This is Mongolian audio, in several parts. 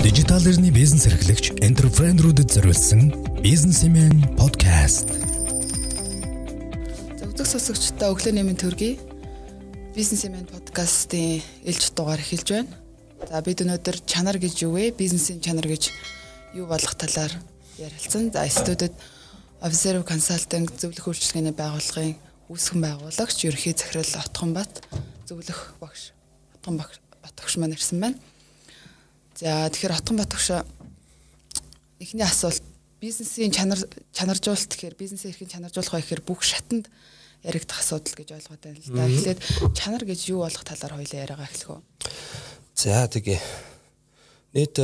Дижитал эрхний бизнес эрхлэгч энтерпренерүүдэд зориулсан бизнесмен подкаст. Зөвдөг сонсогчдоо өглөө нэмийн төргий бизнесмен подкастын ээлж дугаар эхэлж байна. За бид өнөөдөр чанар гэж юу вэ? Бизнесийн чанар гэж юу болох талаар ярилцсан. За студид Observe Consulting зөвлөх үйлчилгээний байгууллагын үүсгэн байгуулагч ерөнхий захирал Отгонбат зөвлөх багш Отгон Батгш маань ирсэн байна. За тэгэхээр Отгон Батгш эхний асуулт бизнесийн чанар чанаржуулалт гэхээр бизнесийн эрхийн чанаржуулах байх гэхээр бүх шатанд яригдах асуудал гэж ойлгоод байна л да. Эхлээд чанар гэж юу болох талаар хоёлаа яриагаа эхлэх үү. За тэгээ нийт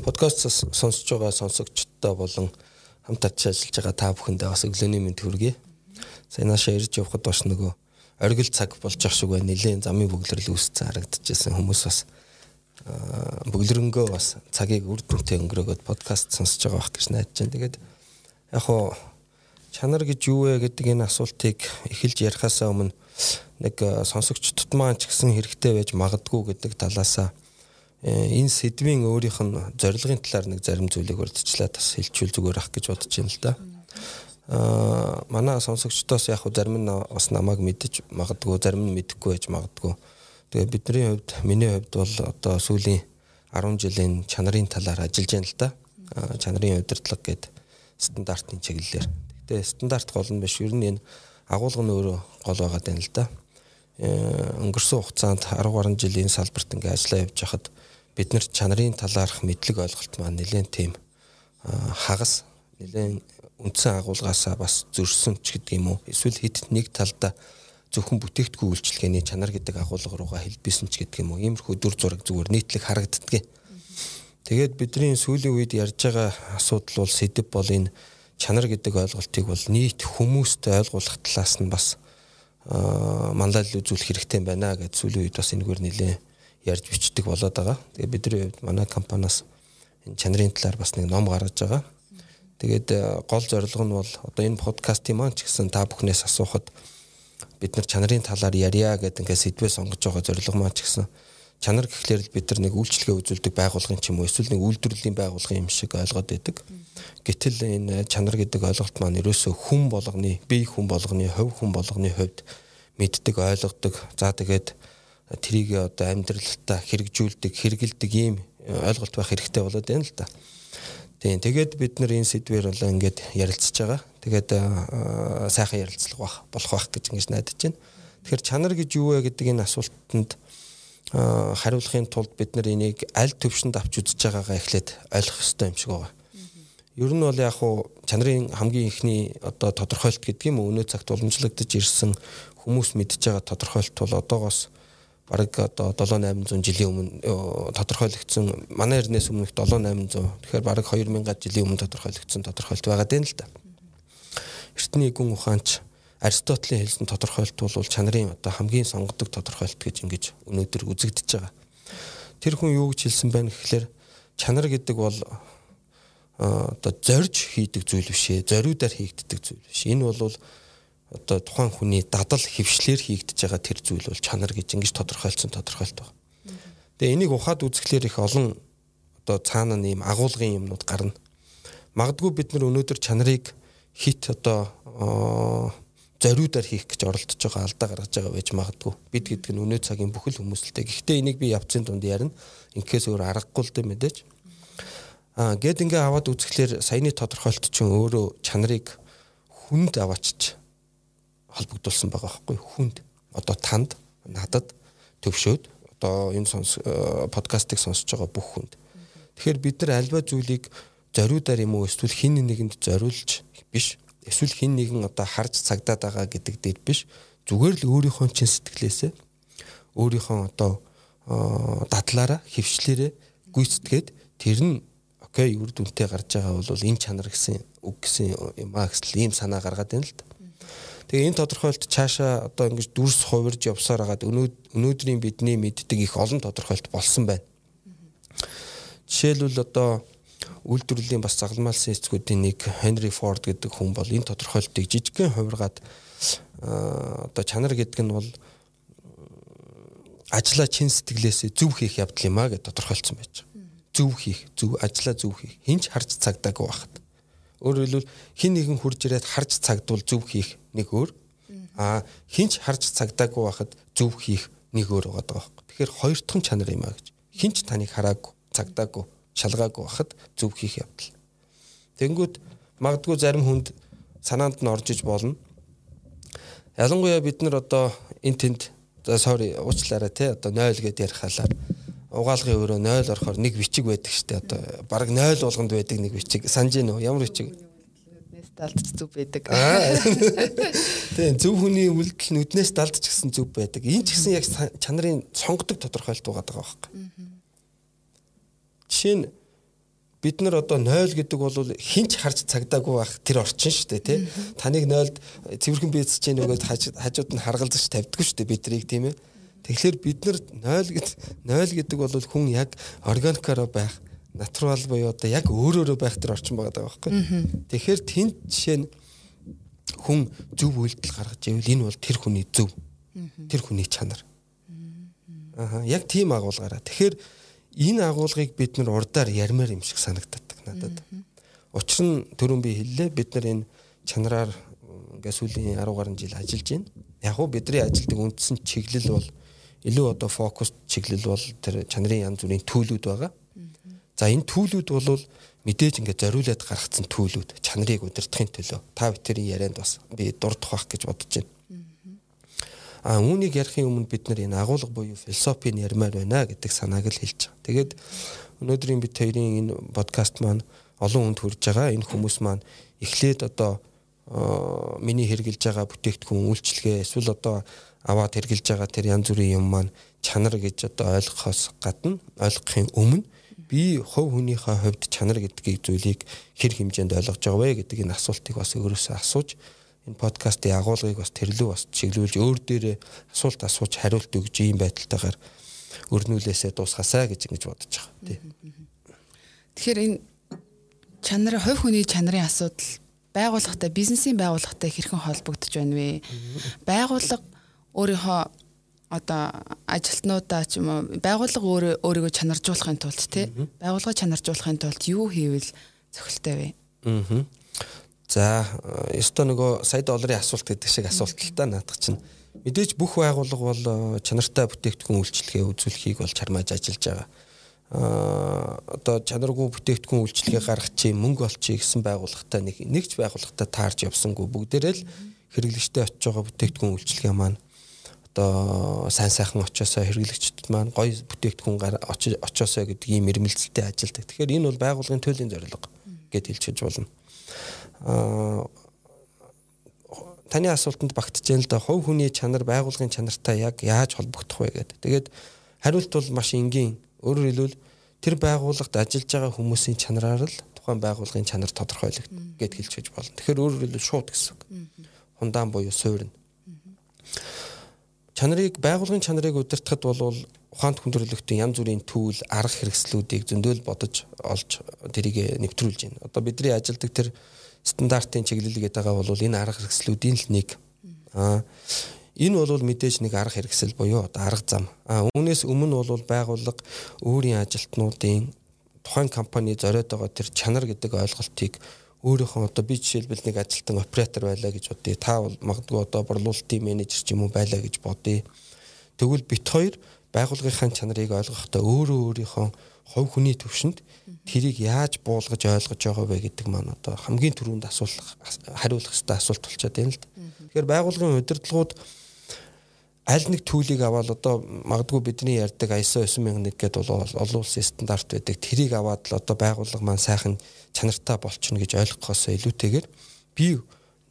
подкаст сонсож байгаа сонсогчдоо болон хамт ажиллаж байгаа та бүхэндээ бас өглөөний мэнд хүргэе. Сайн наашаа ирж явхад бас нөгөө оргил цаг болж ах шиг байна. Нилээн замын бөглөрл үүсцэн харагдчихсэн хүмүүс бас бөглөрөнгөө бас цагийг үр дүнтэй өнгөрөөгд подкаст сонсож байгаа байх гэж найдаж байна. Тэгээд яг хуу чанар гэж юу вэ гэдэг энэ асуултыг эхэлж ярихаасаа өмнө нэг сонсогчдод маань ч гэсэн хэрэгтэй байж магадгүй гэдэг талаасаа энэ сэдвийн өөрийнх нь зорилгын талаар нэг зарим зүйлийг урдчлаад бас хэлчихвэл зүгээр ах гэж бодож байна л да. Аа манай сонсогчдоос яг хуу зарим нь бас намайг мэдэж магадгүй зарим нь мэдэхгүй байж магадгүй Тэгээ бидний хувьд миний хувьд бол одоо сүүлийн 10 жилийн чанарын талаар ажиллаж байна л да. Чанарын удирдлага гэдэг стандартын чиглэлээр. Гэтэ стандарт гол нь биш. Ер нь энэ агуулга нь өөрөө гол байгаа даа л да. Э, өнгөрсөн хугацаанд 10 гаруй жилийн салбарт ингээ ажиллаа явж хахад бид нар чанарын талаарх мэдлэг ойлголт маань нэлээд тийм хагас нэлээд үндсэн агуулгаасаа бас зөрсөн ч гэдэг юм уу. Эсвэл хэд нэг талдаа зөвхөн бүтээгдэхүүн үйлчилгээний чанар гэдэг агуулга руугаа хэлбэсэн ч гэдэг юм уу. Иймэрхүү дүр зураг зүгээр нийтлэг харагддаг. Тэгээд бидний сүүлийн үед ярьж байгаа асуудал бол сэдв бол энэ чанар гэдэг ойлголтыг бол нийт хүмүүст ойлгуулах талаас нь бас манлал үзүүлэх хэрэгтэй байна гэж сүүлийн үед бас энэгээр нэлээ ярьж бичдэг болоод байгаа. Тэгээд бидний хувьд манай компаниас энэ чанарын талаар бас нэг ном гаргаж байгаа. Тэгээд гол зорилго нь бол одоо энэ подкастын маань ч гэсэн та бүхнээс асуухад бид нар чанарын талаар ярья гэдэг ингээд сэдвээ сонгож байгаа зорилго маань ч гэсэн чанар гэхлээр л бид нар нэг үйлчлэгээ үзүүлдэг байгууллагын ч юм уу эсвэл нэг үйлдвэрлэлийн байгууллагын юм шиг ойлгоод байдаг. Гэтэл энэ чанар гэдэг ойлголт маань ерөөсөө хүн болгоны, бие хүн болгоны, хувь хүн болгоны хувьд мэддэг, ойлгодог. За тэгээд трийг одоо амьдралтаа хэрэгжүүлдэг, хэрэгэлдэг ийм ойлголт байх хэрэгтэй болоод байна л да. Тийм. Тэгээд бид нар энэ сэдвэр болоо ингээд ярилцж байгаа. Тэгээд сайхан ярилцлага бах болох байх гэж ингэж найдаж байна. Тэгэхээр чанар гэж юу вэ гэдэг энэ асуултанд хариулахын тулд бид нар энийг аль төвшөнд авч үзэж байгаагаа эхлээд ойлгох хэрэгтэй юм шиг байгаа. Ер нь бол яг хуу чанарын хамгийн ихний одоо тодорхойлт гэдэг юм өнөө цагт уламжлагдаж ирсэн хүмүүс мэдж байгаа тодорхойлт бол одоогоос бараг одоо 7800 жилийн өмнө тодорхойлогдсон манай эрднээс өмнөх 7800 тэгэхээр бараг 2000 жилийн өмнө тодорхойлогдсон тодорхойлт байгаа дээ л да. Эртний гүн ухаанч Аристотелийн хэлсэн тодорхойлт бол чанарын одоо хамгийн сонгодог тодорхойлт гэж ингэж өнөөдөр үзэгдэж байгаа. Тэр хүн юу гэж хэлсэн байна гэхэлэр чанар гэдэг бол одоо зорж хийдэг зүйл биш ээ, зориудаар хийгддэг зүйл биш. Энэ бол одоо тухайн хүний дадал хөвшлэр хийгдэж байгаа тэр зүйл бол чанар гэж ингэж тодорхойлцсон тодорхойлт байна. Тэгээ энийг ухаад үзэхлээр их олон одоо цаана нэм агуулгын юмнууд гарна. Магадгүй бид нар өнөөдөр чанарыг хит одоо зориудаар хийх гэж оролдож байгаа алдаа гаргаж байгаа байж магадгүй. Бид гэдэг нь өнөө цагийн бүхэл хүмүүстэлтэй. Гэхдээ энийг би явцын дунд ярина. Инкээс өөр аргагүй л дээ мэдээж. Аа гэд ингээ аваад үзэхлээр саяны тодорхойлт чинь өөрөө чанарыг хүнд аваачиж холбогдуулсан байгаа байхгүй хүнд. Одоо танд надад төвшөөд одоо энэ сонс э, подкастыг сонсож байгаа бүх хүнд. Тэгэхээр бид нар альва зүйлийг зориудаар юм уу? Эсвэл хин нэгэнд зориулж биш? Эсвэл хин нэгэн одоо харж цагдаад байгаа гэдэг дээр биш? Зүгээр л өөрийнхөө чин сэтгэлээсээ өөрийнхөө одоо э, дадлаараа хөвчлэрээ гүйцэтгээд тэр нь окей үр дүнтэй гарч байгаа бол энэ чанар гэсэн үг гэсэн юм аа гэсэл ийм санаа гаргаад байна л да. Тэгээ энэ тодорхойлт цаашаа одоо ингэж дүрс хувирж явсаар хагаад өнөөдрийн бидний мэддэг их олон тодорхойлт болсон байна. Жишээлбэл одоо үйлдвэрлэлийн бас загалмайлсан эцгүүдийн нэг Henry Ford гэдэг хүн бол энэ тодорхойлтыг жижигхэн хувиргаад одоо чанар гэдэг нь бол ажлаа чин сэтгэлээсээ зөв хийх явдал юм а гэж тодорхойлцсон байж байгаа. зөв хийх, зөв ажиллаа зөв хийх. Хинч харж цагдаагүй байхад. Өөрөөр хэлбэл хин нэгэн хурж ирээд харж цагдвал зөв хийх нэг өөр. Аа хинч харж цагдаагүй байхад зөв хийх нэг өөр байгаа байхгүй. Тэгэхээр хоёр дахь чанар юм а гэж. Хинч таныг хараагүй, цагдаагүй, шалгаагүй байхад зөв хийх явдал. Тэнгүүд магадгүй зарим хүнд санаанд нь орж иж болно. Ялангуяа бид нар одоо эн тэнд за sorry уучлаарай те одоо 0 гэдээ ярих халаа угаалгын өрөө 0 орохоор нэг бичиг байдаг штэ одоо баг 0 болгонд байдаг нэг бичиг санаж гин үү ямар бичиг нүднээс далдч зүв байдаг. Тийм зөв хүний үлдэл нүднээс далдч гэсэн зүв байдаг. Энэ ч гэсэн яг чанарын сонгодог тодорхойлт байгаа байхгүй. Жишээ нь бид нар одоо 0 гэдэг бол хинч харж цагдаагүй байх тэр орчин шүү дээ тий. Таныг 0-д цэвэрхэн бийцэж чинь нөгөөд хажууд нь харгалзаж тавьдаггүй шүү дээ бидрийг тийм ээ. Тэгэхээр бид нар 0 гэд 0 гэдэг бол хүн яг органикаараа байх натурал буюу одоо яг өөрөөрөө байх тэр орчин байгаа байхгүй. Тэгэхээр тэнд жишээ нь хүн зөв үйлдэл гаргаж ивэл энэ бол тэр хүний зөв. Тэр хүний чанар. Аа яг тийм агуулгаараа. Тэгэхээр энэ агуулгыг бид нар урдаар ярмаар юм шиг санагддаг надад. Учир нь түрүүн би хэллээ бид нар энэ чанараар ингээ сүүлийн 10 гаруй жил ажиллаж байна. Яг уу бидний ажилдаг үндсэн чиглэл бол илүү одоо фокус чиглэл бол тэр чанарын янз бүрийн төлөвүүд байгаа. За энэ төлөвүүд бол мэдээж ингээд зориулаад гаргацсан төлөвүүд чанарыг удирдахын төлөө та бүхэн ярианд бас би дурдах байх гэж бодож байна. А үүнийг ярихын өмнө бид нар энэ агуулга буюу философийн ярмаар байна гэдэг санааг л хэлж байгаа. Тэгээд өнөөдрийн бид хоёрын энэ подкаст маань олон хүнд хүрж байгаа. Энэ хүмүүс маань эхлээд одоо миний хэрэгжилж байгаа бүтээгдэхүүн үйлчлэгээ эсвэл одоо аваад хэрглэж байгаа тэр янз бүрийн юм маань чанар гэж одоо ойлгохоос гадна ойлгохын өмнө би хувь хүнийхээ хувьд чанар гэдгийг зүйлийг хэр хэмжээнд ойлгож байгаа вэ гэдэг энэ асуултыг бас өөрөөсөө асууж энэ подкастын агуулгыг бас тэрлүү бас чиглүүлж өөр дээрээ асуулт асууж хариулт өгж ийм байдалтайгаар өрнүүлээсээ дуусгасаа гэж ингэж бодож байгаа тий. Тэгэхээр энэ чанар хувь хүний чанарын асуудал байгууллагатай бизнесийн байгууллагатай хэрхэн холбогдож байна вэ? Байгууллага өөрийнхөө одоо ажилтнуудаа ч юм уу байгууллага өөрийгөө чанаржуулахын тулд тий байгууллага чанаржуулахын тулд юу хийвэл зохилтой вэ? Аа. За, ёстой нөгөө сая долларын асуулт гэдэг шиг асуулт л та наадах чинь мэдээж бүх байгууллага бол э, чанартай бүтээгдэхүүн үйлчлэгээ үзүүлэхийг бол чармааж ажиллаж байгаа. Аа одоо чанаргүй бүтээгдэхүүн үйлчлэгээ гаргах чинь мөнгө олчих гэсэн байгууллагатай нэг нэгч байгууллагатай таарж явсангүй бүгдээрээ л хэрэглэгчтэй очиж байгаа бүтээгдэхүүн үйлчлэгээ маань одоо сайн сайхан очиосоо хэрэглэгчдэд маань гоё бүтээгдэхүүн очиосоо гэдэг ийм ирмэлцэлтэй ажилдаг. Тэгэхээр энэ бол байгууллагын төлөлийн зорилго гэд хэлж болно. Аа таны асуултанд багтж яана л да хувь хүний чанар байгууллагын чанартай яг яаж холбогдох вэ гэдэг. Тэгээд хариулт бол маш энгийн. Өөрөөр хэлбэл тэр байгууллагт ажиллаж байгаа хүмүүсийн чанараар л тухайн байгууллагын чанар тодорхойлогдно гэд хэлж байж болно. Тэгэхээр өөрөөр хэлбэл шууд гэсэн үг. Хундаан буюу суурь нь чанарыг байгуулгын чанарыг удирдахад бол ухаанд хүндрэлтийн янз бүрийн түүл арга хэрэгслүүдийг зөндөөл бодож олж тэрийг нэвтрүүлж байна. Одоо бидний ажилдаг тэр стандартын чиглэл гэдэг байгаа бол энэ арга хэрэгслүүдийн л нэг. Аа энэ бол мэдээж нэг арга хэрэгсэл буюу одоо арга зам. Аа үүнээс өмнө бол байгууллага өөрийн ажилтнуудын тухайн компани зориод байгаа тэр чанар гэдэг ойлголтыг өөрийнхөө одоо би жишээлбэл нэг ажилтан оператор байлаа гэж бодъё. Та бол магадгүй одоо борлуулалтын менежер ч юм уу байлаа гэж бодъё. Тэгвэл бит хоёр байгууллагынхаа чанарыг ойлгохдоо өөрөө өөрийнхөө хувь хүний төвшөнд тэрийг яаж буулгаж ойлгож байгаа вэ гэдэг маань одоо хамгийн түрүүнд асуулах хариулах хэрэгтэй асуулт болчиход байна л да. Тэгэхээр байгууллагын удирдлагууд аль нэг төлийг аваад одоо магадгүй бидний ярьдаг ISO 9001 гэдэг бол олон улсын стандарт байдаг. Тэрийг аваад л одоо байгууллага маань сайхан чанартай болчихно гэж ойлгохоос илүүтэйгээр би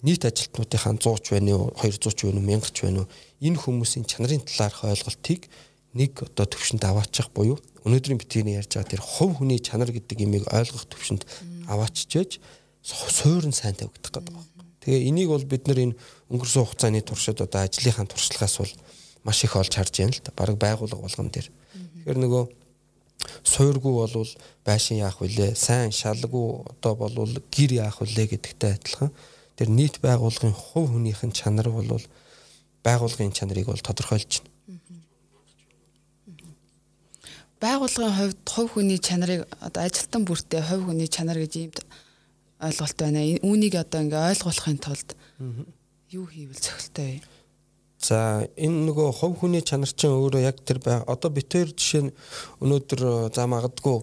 нийт ажилтнуудынхаа 100 ч байна уу 200 ч байна уу 1000 ч байна уу энэ хүмүүсийн чанарын талаарх ойлголтыг нэг одоо төвшөнд аваачих буюу өнөөдрийн битгийний ярьж байгаа тэр хувь хүний чанар гэдэг имийг ойлгох төвшөнд авааччихж суурин сайн тавигдах гэдэг байна. Тэгээ энийг бол бид нар энэ өнгөрсөн хугацааны туршид одоо ажлынхаа туршлагаас бол маш их олж харж байна л да. Бараг байгууллага болгон дээр. Тэгэхээр нөгөө суургүй болвол байшин яах вүлээ сайн шалгүй одоо болвол гэр яах вүлээ гэдэгтэй адилхан тэр нийт байгууллагын хувь хүнийхэн чанар болвол байгууллагын чанарыг бол тодорхойлж байна. байгууллагын хувьд хувь хүний чанарыг одоо ажилтан бүртээ хувь хүний чанар гэж иймд ойлголт байна. Үүнийг одоо ингээ ойлгуулахын тулд юу хийвэл зохилтой вэ? За энэ нөгөө хувь хүний чанар чинь өөрөө яг тэр. Одоо битээр жишээ нь өнөөдөр за магадгүй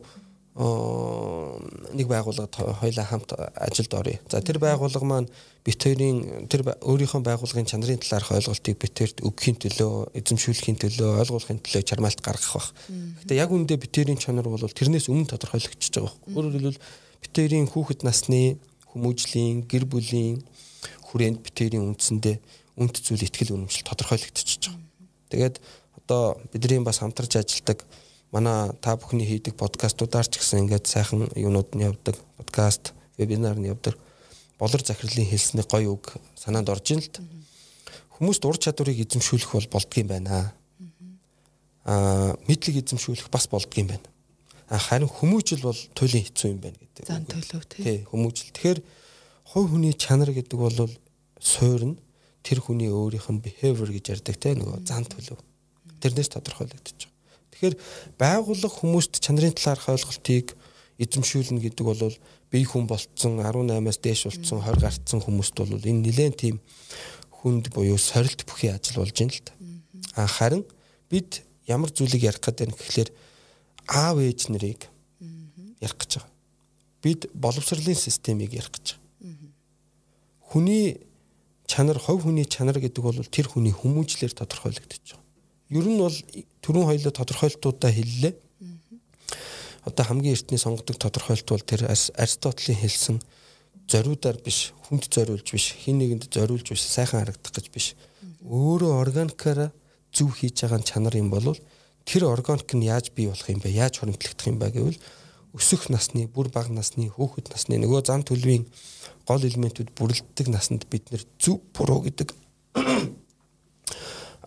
нэг байгууллагад хоёлаа хамт ажилд оръё. За тэр байгууллага маань бит хоёрын тэр өөрийнхөө байгууллагын чанарын талаарх ойлголтыг битэрт өгөхийн төлөө, эзэмшүүлэхийн төлөө, ойлгуулахын төлөө чармаалт гаргах бах. Гэтэ яг үндэ битэрийн чанар бол тэрнээс өмнө тодорхойлогдчихж байгаа. Өөрөөр хэлбэл битэрийн хүүхэд насны хүмүүжлийн, гэр бүлийн хүрээнд битэрийн үндсэндээ үнэт зүйл ихтгэл үнэмшил тодорхойлогдчихж байгаа. Тэгээд одоо бидний бас хамтарч ажилладаг манай та бүхний хийдэг подкастуудаар ч гэсэн ингээд сайхан юунууд нь явдаг подкаст вебинар нь явдаг болор захирлын хэлсний гоё үг санаанд орж ин л та. Хүмүүст ур чадварыг эзэмшүүлэх бол болдгийм байна. Аа мэдлэг эзэмшүүлэх бас болдгийм байна. Харин хүмүүжил бол туйлын хэцүү юм байна гэдэг. Зан төлөв тий. Хүмүүжил. Тэгэхээр хувь хүний чанар гэдэг бол суурь нь тэр хүний өөрийнх нь behavior гэж ярьдаг те нөгөө зан төлөв. Тэрнээс тодорхойлогдож байгаа. Тэгэхээр байгууллага хүмүүст чанарын талаарх ойлголтыг эзэмшүүлнэ гэдэг бол бие хүн болцсон 18-аас дээш болцсон 20 гарцсан хүмүүст бол энэ нэлээд тийм хүнд буюу сорилт бүхий ажил болж байна л да. А харин бид ямар зүйлийг ярих гэдэг нь гэхлээр аав ээж нарыг ярих гэж байгаа. Бид боловсролын системийг ярих гэж байгаа. Хүний чанар, хувь хүний чанар гэдэг бол тэр хүний хүмүүжлэр тодорхойлогдож байгаа. Ер нь бол түрүүн хоёлоо тодорхойлтуудаа хэллээ. Одоо хамгийн эртний сонгодог тодорхойлт бол тэр Аристотелийн хэлсэн зориудаар биш, хүнд зориулж биш, хин нэгэнд зориулж биш, сайхан харагдах гэж биш. Өөрөө органикаараа зүв хийж байгаа чанар юм бол тэр органик нь яаж бий болох юм бэ? Яаж хоримтлагдах юм бэ гэвэл өсөх насны, бүр бага насны, хүүхэд насны нөгөө зам төлөвийн гол элементүүд бүрэлддэг насанд бид нэр зүв буруу гэдэг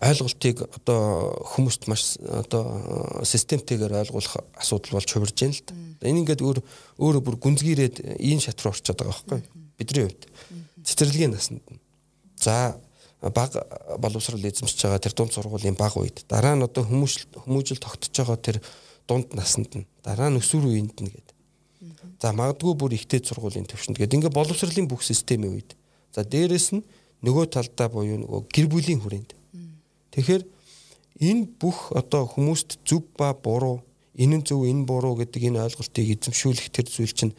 ойлголтыг одоо хүмүүст маш одоо системтэйгээр ойлгуулах асуудал болж хувирж байна л да. Энэ ингээд өөр өөрөө бүр гүнзгийрээд ийм шат руу орчод байгаа байхгүй бидний хувьд. Цэцэрлэгийн насанд. За баг боловсрал эзэмшиж байгаа тэр дунд сургуулийн баг үед дараа нь одоо хүмүүжил хүмүүжил тогтож байгаа тэр дунд насанд нь дараа нь өсвөр үеинд нь гэдэг. За магадгүй бүр ихтэй сургуулийн төвшөнд гэдэг. Ингээ боловсролын бүх системийн үед. За дээрэс нь нөгөө талдаа буюу нөгөө гэр бүлийн хүрээнд Тэгэхээр энэ бүх одоо хүмүүст зөв ба буруу, энэ нь зөв, энэ буруу гэдэг энэ ойлголтыг эзэмшүүлэх тэр зүйл чинь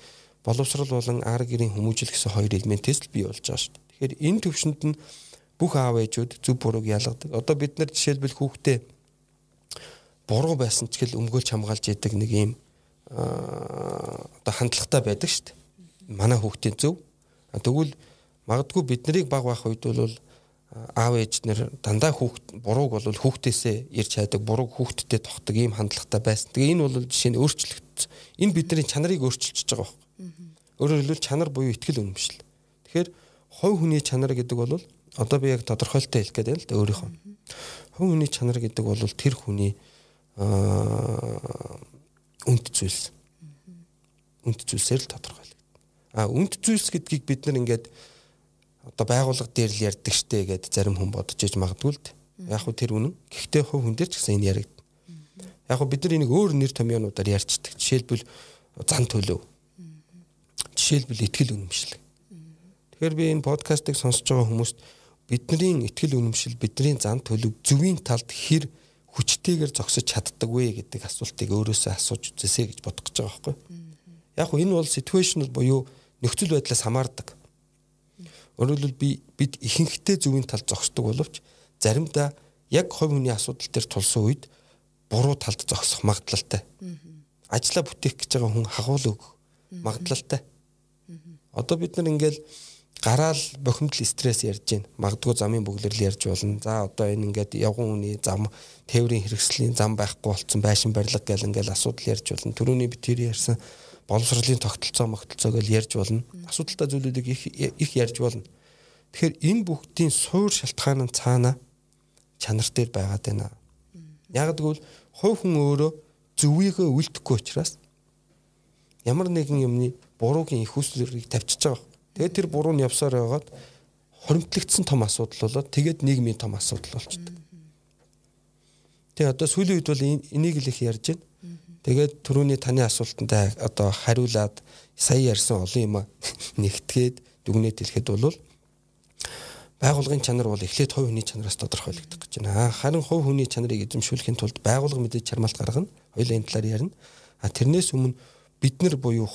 боловсрал болон ар гэрийн хүмүүжил гэсэн хоёр элементээс л бий болж байгаа шүү дээ. Тэгэхээр энэ төвшөнд нь бүх аав ээжүүд зөв бурууг ялгадаг. Одоо бид нар жишээлбэл хүүхдээ буруу байсан ч гэл өмгөөлж хамгаалж яадаг нэг юм одоо хандлагатай байдаг шүү дээ. Манай хүүхдийн зөв. Тэгвэл магадгүй бид нарыг баг байх үед бол аав ээж нэр дандаа хүүхд бурууг бол хүүхдээсээ ирж хайдаг бурууг хүүхдтэй тогтдог ийм хандлагатай байсан. Тэгээ энэ бол жишээ нь өөрчлөгдсөн. Энэ бидний чанарыг өөрчилчихж байгаа байхгүй. Өөрөөр хэлбэл чанар буюу ихтгэл үнэмшил. Тэгэхээр хой хүний чанар гэдэг бол одоо би яг тодорхойлтоо хэлэх гээд байна л да өөрийнхөө. Хой хүний чанар гэдэг бол тэр хүний үнд зүйлс. Үнд зүйлсээр л тодорхойлогдсон. А үнд зүйлс гэдгийг бид нар ингээд одоо байгууллага дээр л ярьдаг штэ гэд зарим хүн бодож иж магадгүй л яг хөө тэр үнэн. Гэхдээ хувь хүн дээр ч гэсэн энэ яригд. Яг хөө бид нар энийг өөр нэр томьёонуудаар ярьцдаг. Жишээлбэл зан төлөв. Жишээлбэл ихтгэл үнэмшил. Тэгэхээр би энэ подкастыг сонсож байгаа хүмүүст бидний ихтгэл үнэмшил, бидний зан төлөв зөвийн талд хэр хүчтэйгээр зогсож чаддаг вэ гэдэг асуултыг өөрөөсөө асууж үзээсэй гэж бодох гэж байгаа байхгүй. Яг хөө энэ бол situational буюу нөхцөл байдлаас хамаардаг Өөрөөр хэлбэл би бид ихэнхдээ зөвийн талд зогсдог боловч заримдаа яг хувь хүний асуудал дээр тулсан үед буруу талд зогсох магадлалтай. Ажлаа бүтээх гэж байгаа хүн хагуул өгөх магадлалтай. Одоо бид нар ингээл гараал бохимдол стресс ярьж байна. Магадгүй замын бөглөрл ярьж болно. За одоо энэ ингээд явган хүний зам тээврийн хэрэгслийн зам байхгүй болцсон байшин барилга гэл ингээл асуудал ярьж болно. Төрөний би тэр ярьсан боловсролын тогтолцоо могтолцоо гэж ярьж болно. Асуудалтай зүйлүүдийг их их ярьж болно. Тэгэхээр энэ бүгдийн суур шалтгаан нь цаана чанар дээр байгаад байна. Яг гэвэл хувь хүн өөрөө зөвийгөө үлдэхгүй учраас ямар нэгэн юмны буруугийн их үслэрийг тавьчихж байгаа. Тэгээд тэр буруу нь явсаар байгаад хоримтлагдсан том асуудал болоод тэгээд нийгмийн том асуудал болчихдээ. Тэгээ одоо сүүлийн үед бол энийг л их ярьж байна. Тэгээд түрүүний таны асуултанд одоо хариулаад сая ярьсан олон юм нэгтгээд дүгнээд хэлэхэд бол байгуулгын чанар бол эхлээд хувь хүний чанараас тодорхойлогдох гэж байна. Харин хувь хүний чанарыг эзэмшүүлэхийн тулд байгуулга мэдээж чармаалт гаргана. Хоёулаа энэ талаар ярина. А тэрнээс өмнө бид нар буюу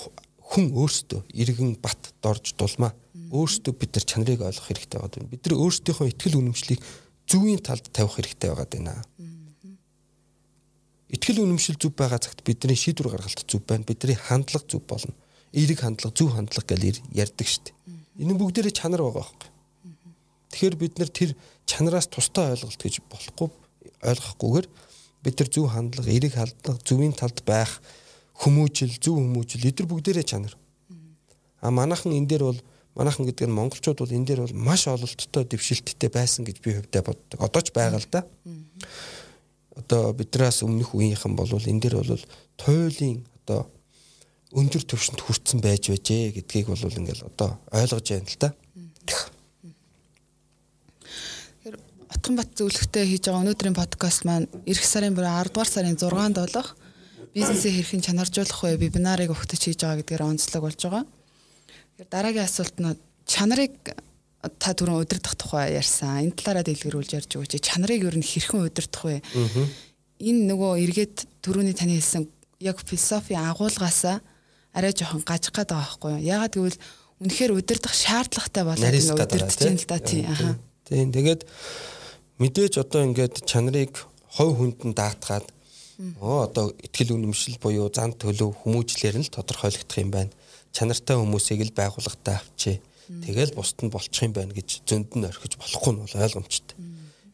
хүн өөрсдөө иргэн бат дорж дулмаа өөрсдөө бид нар чанарыг ойлгох хэрэгтэй байгаа. Бид нар өөрсдийнхөө ихтгэл үнэмшлийг зөвийн талд тавих хэрэгтэй байгаа даа. Ихтгэл үнэмшил зөв байгаа цагт бидний шийдвэр гаргалт зөв байна. Бидний хандлага зөв болно. Эерэг хандлага, зөв хандлага гэж ярьдаг шүү дээ. Энэ бүгдээрээ чанар байгаа байхгүй. Тэгэхээр бид нар тэр чанараас тустай ойлголт гэж болохгүй ойлгохгүйгээр бид нар зөв хандлага, эерэг хандлага, зөвийн талд байх хүмүүжил, зөв хүмүүжил эдгээр бүгдээрээ чанар. А манайхан энэ дээр бол манайхан гэдэг нь монголчууд бол энэ дээр бол маш ололттой дэвшилттэй байсан гэж би хувьдаа боддог. Одоо ч байгаа л да. Одоо биднээс өмнөх үеийнхэн бол энэ дээр бол туйлын одоо өндөр төвшөнд хүрсэн байж байжээ гэдгийг бол ингээл одоо ойлгож байна л да. Тэгэхээр Отгонбат зөвлөгтэй хийж байгаа өнөөдрийн подкаст маань эх сарын бүр 10 дугаар сарын 6-нд болох бизнесээ хэрхэн чанаржуулах вэ вебинарыг өгтөж хийж байгаа гэдгээр онцлог болж байгаа. Тэгэхээр дараагийн асуулт нь чанарыг та түрүүн удирдах тухай ярьсан. Энэ талаараа дэлгэрүүлж ярьж өгөөч. Чанарыг ер нь хэрхэн удирдах вэ? Энэ нөгөө эргээд түрүүний таны хэлсэн яг философи агуулгаасаа арай жоохон гажих гээд байгаа байхгүй юу? Ягаад гэвэл үнэхээр удирдах шаардлагатай болоод удирдах юм л да тий. Аха. Тийм. Тэгээд мэдээж одоо ингээд чанарыг хой хүнд нь даатгаад Оо одоо ихтгэл үнэмшил буюу зан төлөв хүмүүжлэр нь л тодорхойлогдох юм байна. Чанартай хүмүүсийг л байгууллагатай авчээ. Тэгэл бусд нь болчих юм байна гэж зөнд нь орхиж болохгүй нь бол ойлгомжтой.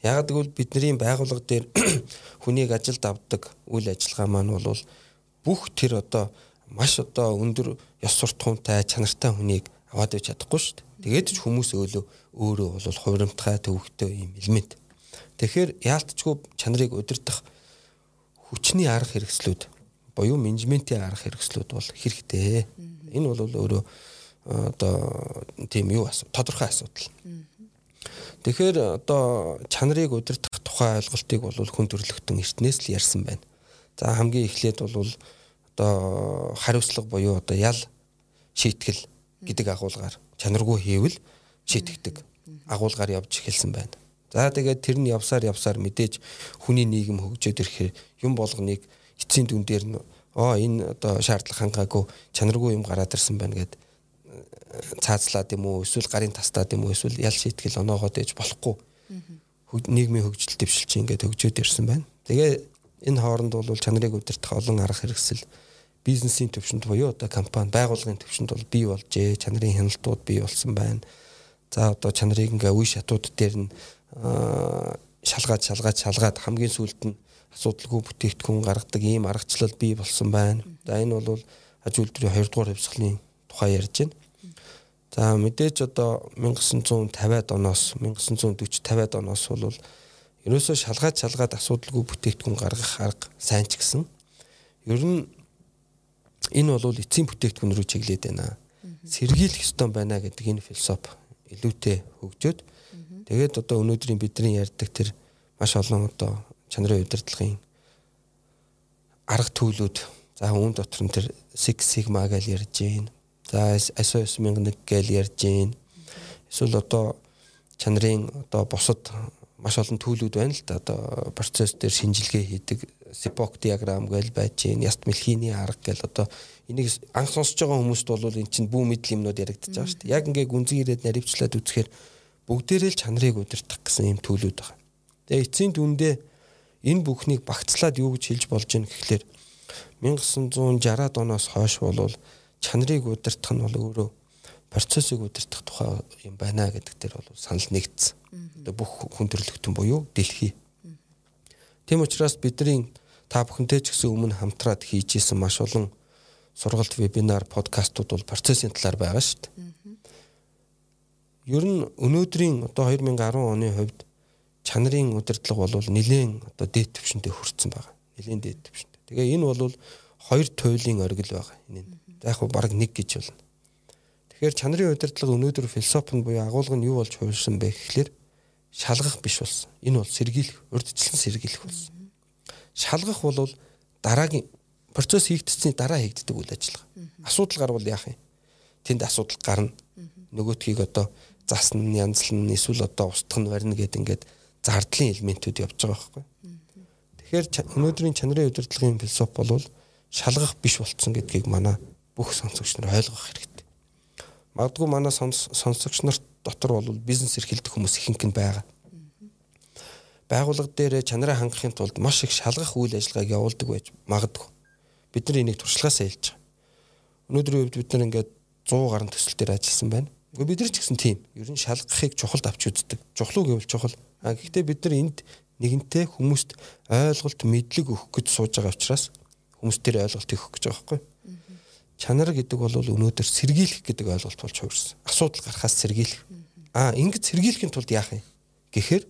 Яг гэвэл бидний байгууллага дээр хүнийг ажилд авдаг үйл ажиллагаа маань бол бүх тэр одоо маш одоо өндөр ёс суртахуунтай чанартай хүнийг аваад иж чадахгүй шүү дээ. Тэгээд ч хүмүүс өөлөө өөрөө бол хувирамтгай төвөгтэй юм элемент. Тэгэхээр яалтчгүй чанарыг удирдах хүчний арга хэрэгслүүд буюу менежментийн арга хэрэгслүүд бол хэрэгтэй. Энэ бол өөрөө одоо тийм юу асуу тодорхой асуудал. Тэгэхээр одоо чанарыг удирдах тухай ойлголтыг бол хүн төрлөختөн эртнээс л ярьсан байна. За хамгийн эхлээд бол одоо хариуцлага буюу одоо ял шийтгэл гэдэг агуулгаар чанаргүй хийвэл шийтгэдэг агуулгаар явж эхэлсэн байна. За тэгээд тэр нь явсаар явсаар мэдээж хүний нийгэм хөгжөөд ирэхээр юм болгоныг эцсийн дүн дээр нь оо энэ одоо шаардлага хангаагүй чанаргүй юм гараад ирсэн байна гэд э, цаацлаад юм уу эсвэл гарын тастаад юм уу эсвэл ял шийтгэл оноогоод ээж болохгүй нийгмийн хөгжил дэвшилч ингээд хөгжөөд ирсэн байна. Тэгээ энэ хооронд бол чанарыг удирдах олон арга хэрэгсэл бизнесийн төвшөнд буюу одоо компани байгууллагын төвшөнд бол бий болжээ. Чанарын хяналтууд бий болсон байна. За одоо чанарыг ингээ үе шатууд дээр нь шалгаад шалгаад шалгаад хамгийн сүүлд нь асуудалгүй бүтээгдэхүүн гаргадаг ийм аргачлал бий болсон байна. За энэ бол аж үйлдвэрийн 2 дугаар хөвсгөлийн тухай ярьж байна. За мэдээж одоо 1950-ад оноос 1940 50-ад оноос бол ерөөсөө шалгаад шалгаад асуудалгүй бүтээгдэхүүн гаргах арга сайн ч гэсэн ер нь энэ бол эцсийн бүтээгдэхүүн рүү чиглээд байна. Сэргийлэх ёстой байна гэдэг энэ философи илүүтэй хөгжөөд Тэгээд одоо өнөөдрийн бидний ярьдаг тэр маш олон одоо чанарын удирдлагын арга төлөвүүд за үүн дотор нь тэр Six Sigma гэж ярьж байна. За ISO 9001 гэж ярьж байна. Эсвэл одоо чанарын одоо бусад маш олон төлөвүүд байна л да одоо процесс дээр шинжилгээ хийдэг Spock диаграм гэж байж байна. Яст мэлхийний арга гэж одоо энийг анх сонсож байгаа хүмүүст бол эн чинь бүү мэдл юмнууд яригдчихэж байгаа шүү дээ. Яг ингээ гүнзгий ирээд наривчлаад үзэхээр бүгдээрээ л чанарыг удирдах гэсэн юм төлөвүүд байгаа. Тэгээ эцсийн дүндээ энэ бүхнийг багцлаад юу гэж хэлж болж байна гэхлээр 1960-ад оноос хойш болвол чанарыг удирдах нь бол өөрөө процессыг удирдах тухай юм байна гэдэг дээр бол санал нэгдсэн. Одоо бүх хүн төрөлхтөн буюу дэлхий. Тийм учраас бидний та бүхэнтэй ч гэсэн өмнө хамтраад хийж исэн маш олон сургалт, вебинар, подкастууд бол процессын талаар байгаа шүү дээ ер нь өнөөдрийн одоо 2010 оны хувьд чанарын удирдлага бол нэлээд одоо дээд түвшинтэй хүрсэн байгаа. Нэлээд дээд түвшинтэй. Тэгээ энэ бол хоёр туйлын оргил байгаа. Энэ яг хөө баг нэг гэж болно. Тэгэхээр чанарын удирдлага өнөөдөр философи нь буюу агуулга нь юу болж хувирсан бэ гэхлээр шалгах биш болсон. Энэ бол сэргийлэх, урдчлан сэргийлэх болсон. Шалгах бол дараагийн процесс хийгдсэний дараа хийгддэг үйл ажиллагаа. Асуудал гарвал яах юм? Тэнд асуудал гарна. Нөгөөтгийг одоо засна, янзлна, эсвэл одоо устгах нь барина гэд ингээд зардлын элементүүд явж байгаа байхгүй. Тэгэхээр өнөөдрийн чанарын удирдлагын философи бол шалгах биш болцсон гэдгийг манай бүх сонсогч нар ойлгох хэрэгтэй. Магадгүй манай сонсогч нарт дотор бол бизнес эрхэлдэг хүмүүс ихэнх нь байгаа. Байгууллага дээр чанараа хангахын тулд маш их шалгах үйл ажиллагааг явуулдаг байж магадгүй. Бид нар энийг туршлагаасаа хэлж байгаа. Өнөөдрийн үед бид нар ингээд 100 гаруй төсөл дээр ажилласан байна. Гэхдээ бид нар ч гэсэн тийм. Ер нь шалгахыг чухалд авч үздэг. Чухал уу гэвэл чухал. А гэхдээ бид нар энд нэгэнтээ хүмүүст ойлголт мэдлэг өгөх гэж сууж байгаа учраас хүмүүс тэр ойлголтыг өгөх гэж байгаа байхгүй. Чанар гэдэг бол өнөөдөр сэргийлэх гэдэг ойлголт болж хувирсан. Асуудал гарахаас сэргийлэх. А ингэж сэргийлэхийн тулд яах юм? Гэхдээ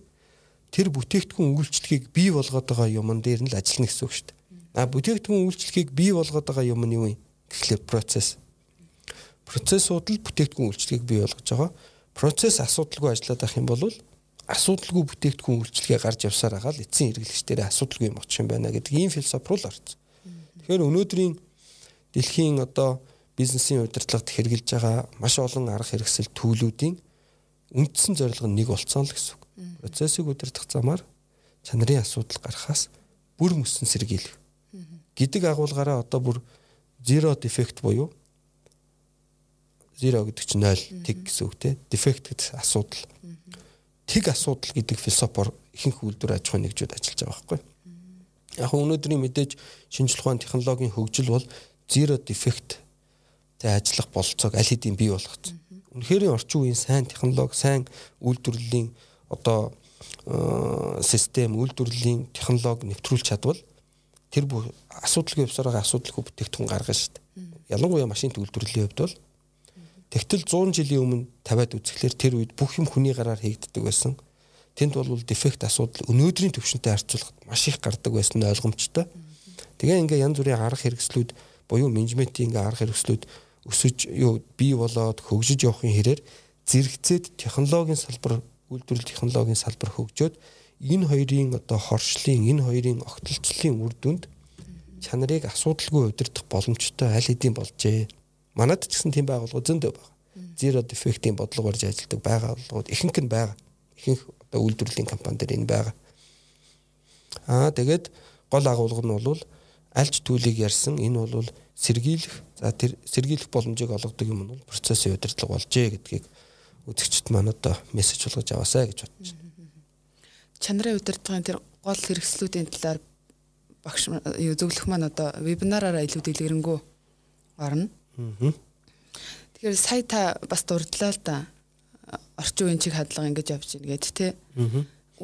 тэр бүтээгдэхүүн үйлчлэгийг бий болгоод байгаа юмн дээр нь л ажиллана гэсэн үг шүү дээ. А бүтээгдэхүүн үйлчлэгийг бий болгоод байгаа юм нь юу юм? Гэхлээр процесс. Процессууд л бүтээгдэхүүн үйлчлэгийг бий болгож байгаа. Процесс асуудалгүй ажиллаад байх юм бол асуудалгүй бүтээгдэхүүн үйлчлэгээ гарч явсаар байгаа л эцсийн хэрэглэгчдэрээ асуудалгүй юм очих юм байна гэдэг ийм философи руу орсон. Тэгэхээр өнөөдрийн дэлхийн одоо бизнесийн удирдлагад хэрэгжилж байгаа маш олон арга хэрэгсэл төлөвүүдийн үндсэн зорилго нь нэг болцсон л гэсэн үг. Процессыг удирдах замаар чанарын асуудал гарахаас бүр мөсөн сэргийлэх гэдэг агуулгаараа одоо бүр zero defect буюу zero гэдэг чинь 0 тэг гэсэн үг те defect гэдэг асуудал тэг асуудал гэдэг философоор ихэнх үйлдвэр аж ахуйн нэгжүүд ажиллаж байгаа байхгүй. Яг өнөөдрийн мэдээж шинжлэх ухааны технологийн хөгжил бол zero defect тэ ажиллах бололцоог аль хэдийн бий болгоцсон. Үнэхээр орчин үеийн сайн технологи, сайн үйлдвэрлэлийн одоо э, систем, үйлдвэрлэлийн технологи нэвтрүүлж чадвал тэр бүх асуудалгүй явсаар байгаа асуудалгүй бүтээгдэхүүн гаргана шүү дээ. Ялангуяа машин үйлдвэрлэлийн хувьд бол Тэгтэл 100 жилийн өмнө тавиад үзэхлээр тэр үед бүх юм хүний гараар хийгддэг байсан. Тэнд бол дефект асуудал өнөөдрийн төвшөнтэй харьцуулахад маш их гардаг байсан нь ойлгомжтой. Тэгээ ингээ янз бүрийн арга хэрэгслүүд буюу менежментийн ингээ арга хэрэгслүүд өсөж юу бий болоод хөгжиж явахын хэрээр зэрэгцээд технологийн салбар үйлдвэрлэл технологийн салбар хөгжөөд энэ хоёрын одоо хоршлын энэ хоёрын огтлцлын үр дүнд чанарыг асуудалгүй удирдах боломжтой аль хэдийн болжээ. Манад ч гэсэн тийм байгууллагууд зөндөө байна. Zero defect-ийн бодлого барьж ажилладаг байгууллагууд ихэнх нь байгаа. Ихэнх одоо үйлдвэрлэлийн компани дээр энэ байгаа. Аа тэгээд гол агуулга нь бол альж төлийг ярьсан энэ бол сэргийлэх за тэр сэргийлэх боломжийг олгодог юм нь процессын удирдлага болжээ гэдгийг үзэгчд маань одоо мессеж болгож аваасаа гэж бодож байна. Чанарын удирдлагын тэр гол хэрэгслүүдийн талаар багш зөвлөх маань одоо вебинараараа илүү дэлгэрэнгүй гарна. Тэгэхээр сая та бас дурдлаа л да. Орчин үеийн чиг хадлага ингэж явж байна гэд тэ.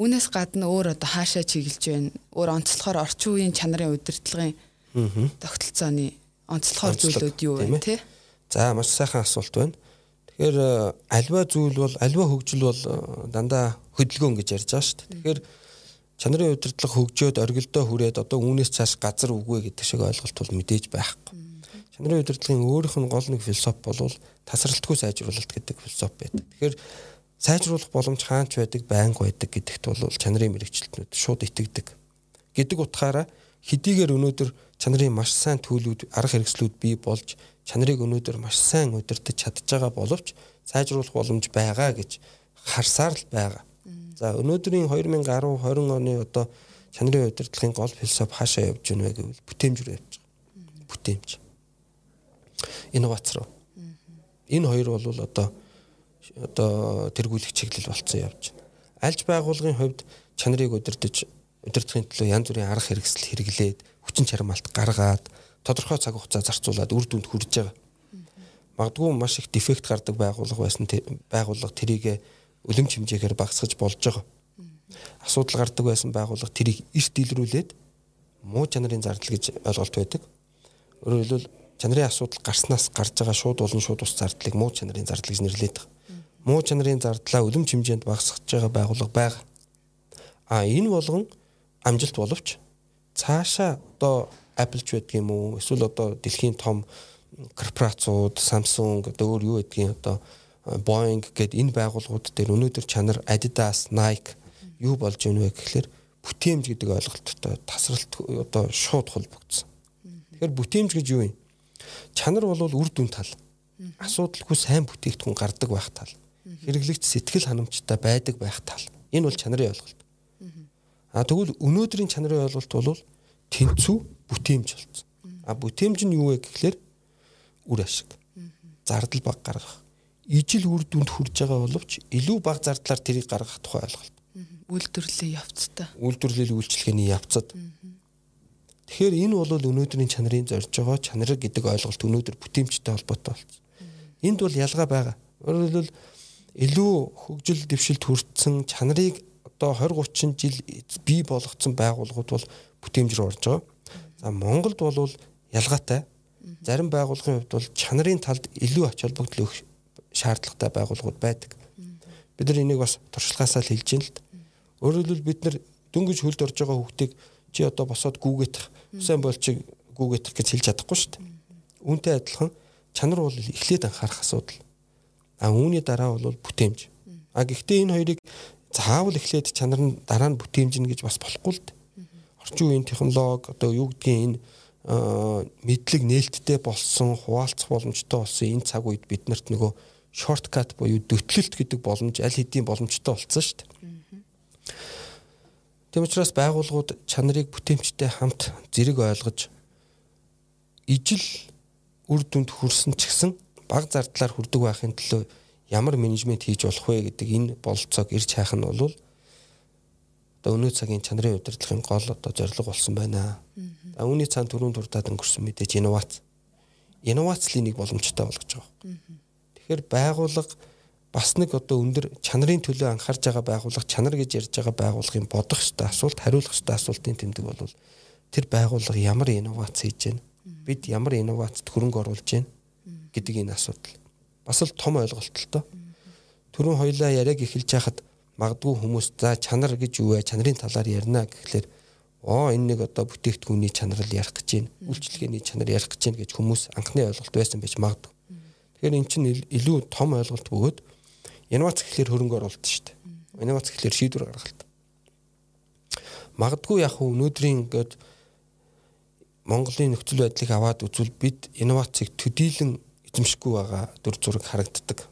Үүнээс гадна өөр одоо хаашаа чиглэж байна. Өөр онцлохоор орчин үеийн чанарын удирдлагын тогтолцооны онцлохоор зүйлүүд юу вэ тэ? За маш сайхан асуулт байна. Тэгэхээр э, альва зүйл бол альва хөгжил бол э, дандаа хөдөлгөөн гэж ярьж байгаа шүү дээ. Тэгэхээр чанарын удирдлага хөгжөөд оргилдоо хүрээд одоо үүнээс цааш газар үгүй гэдэг шиг ойлголт бол мэдээж байхгүй. Чанарын удирдлагын өөрийнх нь гол нэг философи бол тасралтгүй сайжруулалт гэдэг философи байдаг. Тэгэхээр сайжруулах боломж хаанч байдаг, байнга байдаг гэдэгт бол чанарын мэрэгчлэтнүүд шууд итгэдэг. Гэдэг утгаараа хэдийгээр өнөөдөр чанарын маш сайн төлөвүүд, арга хэрэгслүүд бий болж чанарыг өнөөдөр маш сайн удирдах чадж байгаа боловч сайжруулах боломж байгаа гэж харсаар л байгаа. За өнөөдрийн 2010 20 оны одоо чанарын удирдлагын гол философи хаашаа явж байна вэ гэвэл бүтээмж рүү явж байгаа. Бүтээмж инновац руу. Энэ хоёр бол одоо одоо тэргүүлэх чиглэл болцсон явж байна. Альж байгуулгын хувьд чанарыг удирдах удирдахын төлөө янз бүрийн арга хэрэгсэл хэрэглээд хүчин чармаалт гаргаад тодорхой цаг хугацаа зарцуулаад үр дүнд хүрж байгаа. Магадгүй маш их дефект гардаг байгууллага байсан байгууллага тэрийг өлөм хэмжээгээр багасгаж болж байгаа. Асуудал гардаг байсан байгууллага тэрийг эрт илрүүлээд муу чанарын зардал гэж ойлголт байдаг. Өөрөөр хэлбэл чанарын асуудал гарснаас гарч байгаа шууд болон шууд ус зардлыг муу чанарын зардал гэж нэрлэдэг. Муу чанарын зардлаа үлэм хэмжээнд багасгаж байгаа байгууллага байгаа. А энэ болгон амжилт боловч цаашаа одоо Apple ч байдаг юм уу эсвэл одоо дэлхийн том корпорацууд Samsung одоо өөр юу гэдгийг одоо Boeing гэд энэ байгууллагууд дээр өнөөдөр чанар Adidas, Nike юу болж байна вэ гэхэлэр бүтээмж гэдэг ойлголттой тасралт одоо шууд холбогдсон. Тэгэхээр бүтээмж гэж юу юм? Чанар бол үр дүн тал. Асуудалгүй сайн бүтээгдэхүүн гардаг байх тал. Хэрэглэгч сэтгэл ханамжтай байдаг байх тал. Энэ бол чанарын ойлголт. А тэгвэл өнөөдрийн чанарын ойлголт бол тэнцүү бүтээмж болсон. А бүтээмж нь юу вэ гэхлээр үр ашиг. Зардал баг гаргах. Ижил үр дүнд хүрж байгаа боловч илүү баг зардлаар тэрийг гаргах тухай ойлголт. Үйлдвэрлэлийн явцтай. Үйлдвэрлэлийн үйлчлэгээний явцад. Тэгэхээр энэ бол өнөөдрийн чанарын зорж байгаа чанар гэдэг ойлголт өнөөдөр бүтээмжтэй холбоотой болсон. Энд бол ялгаа байгаа. Өөрөөр хэлбэл илүү хөгжил дэвшилт хүрсэн чанарыг одоо 20 30 жил бий болгоцсон байгууллагууд бол бүтээмж рүү орж байгаа. За Монголд бол ялгаатай. Зарим байгууллагын хувьд бол чанарын талд илүү ач холбогдол өгөх шаардлагатай байгууллагууд байдаг. Бид нар энийг бас туршлагаасаа л хэлж байна л да. Өөрөөр хэлбэл бид нар дөнгөж хөлд орж байгаа хүүхдийг чи одоо босоод гүүгэтэх, сайн болчиг гүүгэтэх гэж хэлж чадахгүй шүү дээ. Үүнтэй адилхан чанар бол эхлээд анхаарах асуудал. А үүний дараа бол бүтээмж. А гэхдээ энэ хоёрыг заавал эхлээд чанар нь дараа нь бүтээмжнэ гэж бас болохгүй л дээ. Орчин үеийн технологи одоо юу гэдгийг энэ мэдлэг нээлттэй болсон хуваалцах боломжтой болсон энэ цаг үед биднэрт нөгөө шорткат буюу дөтлөлт гэдэг боломж аль хэдийн боломжтой болсон шүү дээ. Тэм учраас байгууллагууд чанарыг бүтээмжтэй хамт зэрэг ойлгож ижил үр дүнд хүрсэн ч гэсэн баг зардлаар хүрдэг байхын төлөө ямар менежмент хийж болох вэ гэдэг энэ бололцоог ирж хайх нь бол одоо өнөө цагийн чанарын удирдлагын гол одоо зорилго болсон байна. За үүний цаана түрүүн дурдаад өнгөрсөн мэдээж инновац. Инновацлын нэг боломжтой болгож байгаа. Тэгэхээр байгууллага бас нэг одоо өндөр чанарын төлөө анхаарж байгаа байгууллага чанар гэж ярьж байгаа байгууллагын бодох ёстой асуулт хариулах ёстой асуултын тэмдэг бол тэр байгууллага ямар инновац хийж байна? Бид ямар инновацд хөрөнгө оруулж байна гэдэг энэ асуудал бас л том ойлголт л тоо. Төрөн хоёлаа яриаг эхэлж хахад магадгүй хүмүүс за чанар гэж юу вэ? Чанарын талаар ярина гэхлээр оо энэ нэг одоо бүтээгдэхүүний чанар л ярих гэж байна. Үйлчлэгээний чанар ярих гэж байна гэж хүмүүс анхны ойлголт байсан байж магадгүй. Тэгэхээр эн чинь илүү том ойлголт бөгөөд инновац гэхлээр хөрөнгө оруулалт шүү дээ. Инновац гэхлээр шийдвэр гаргалт. Магадгүй яг өнөөдрийн ингээд Монголын нөхцөл байдлыг аваад үзвэл бид инновацийг төдийлөн эзэмшихгүй байгаа дүр зураг харагддаг.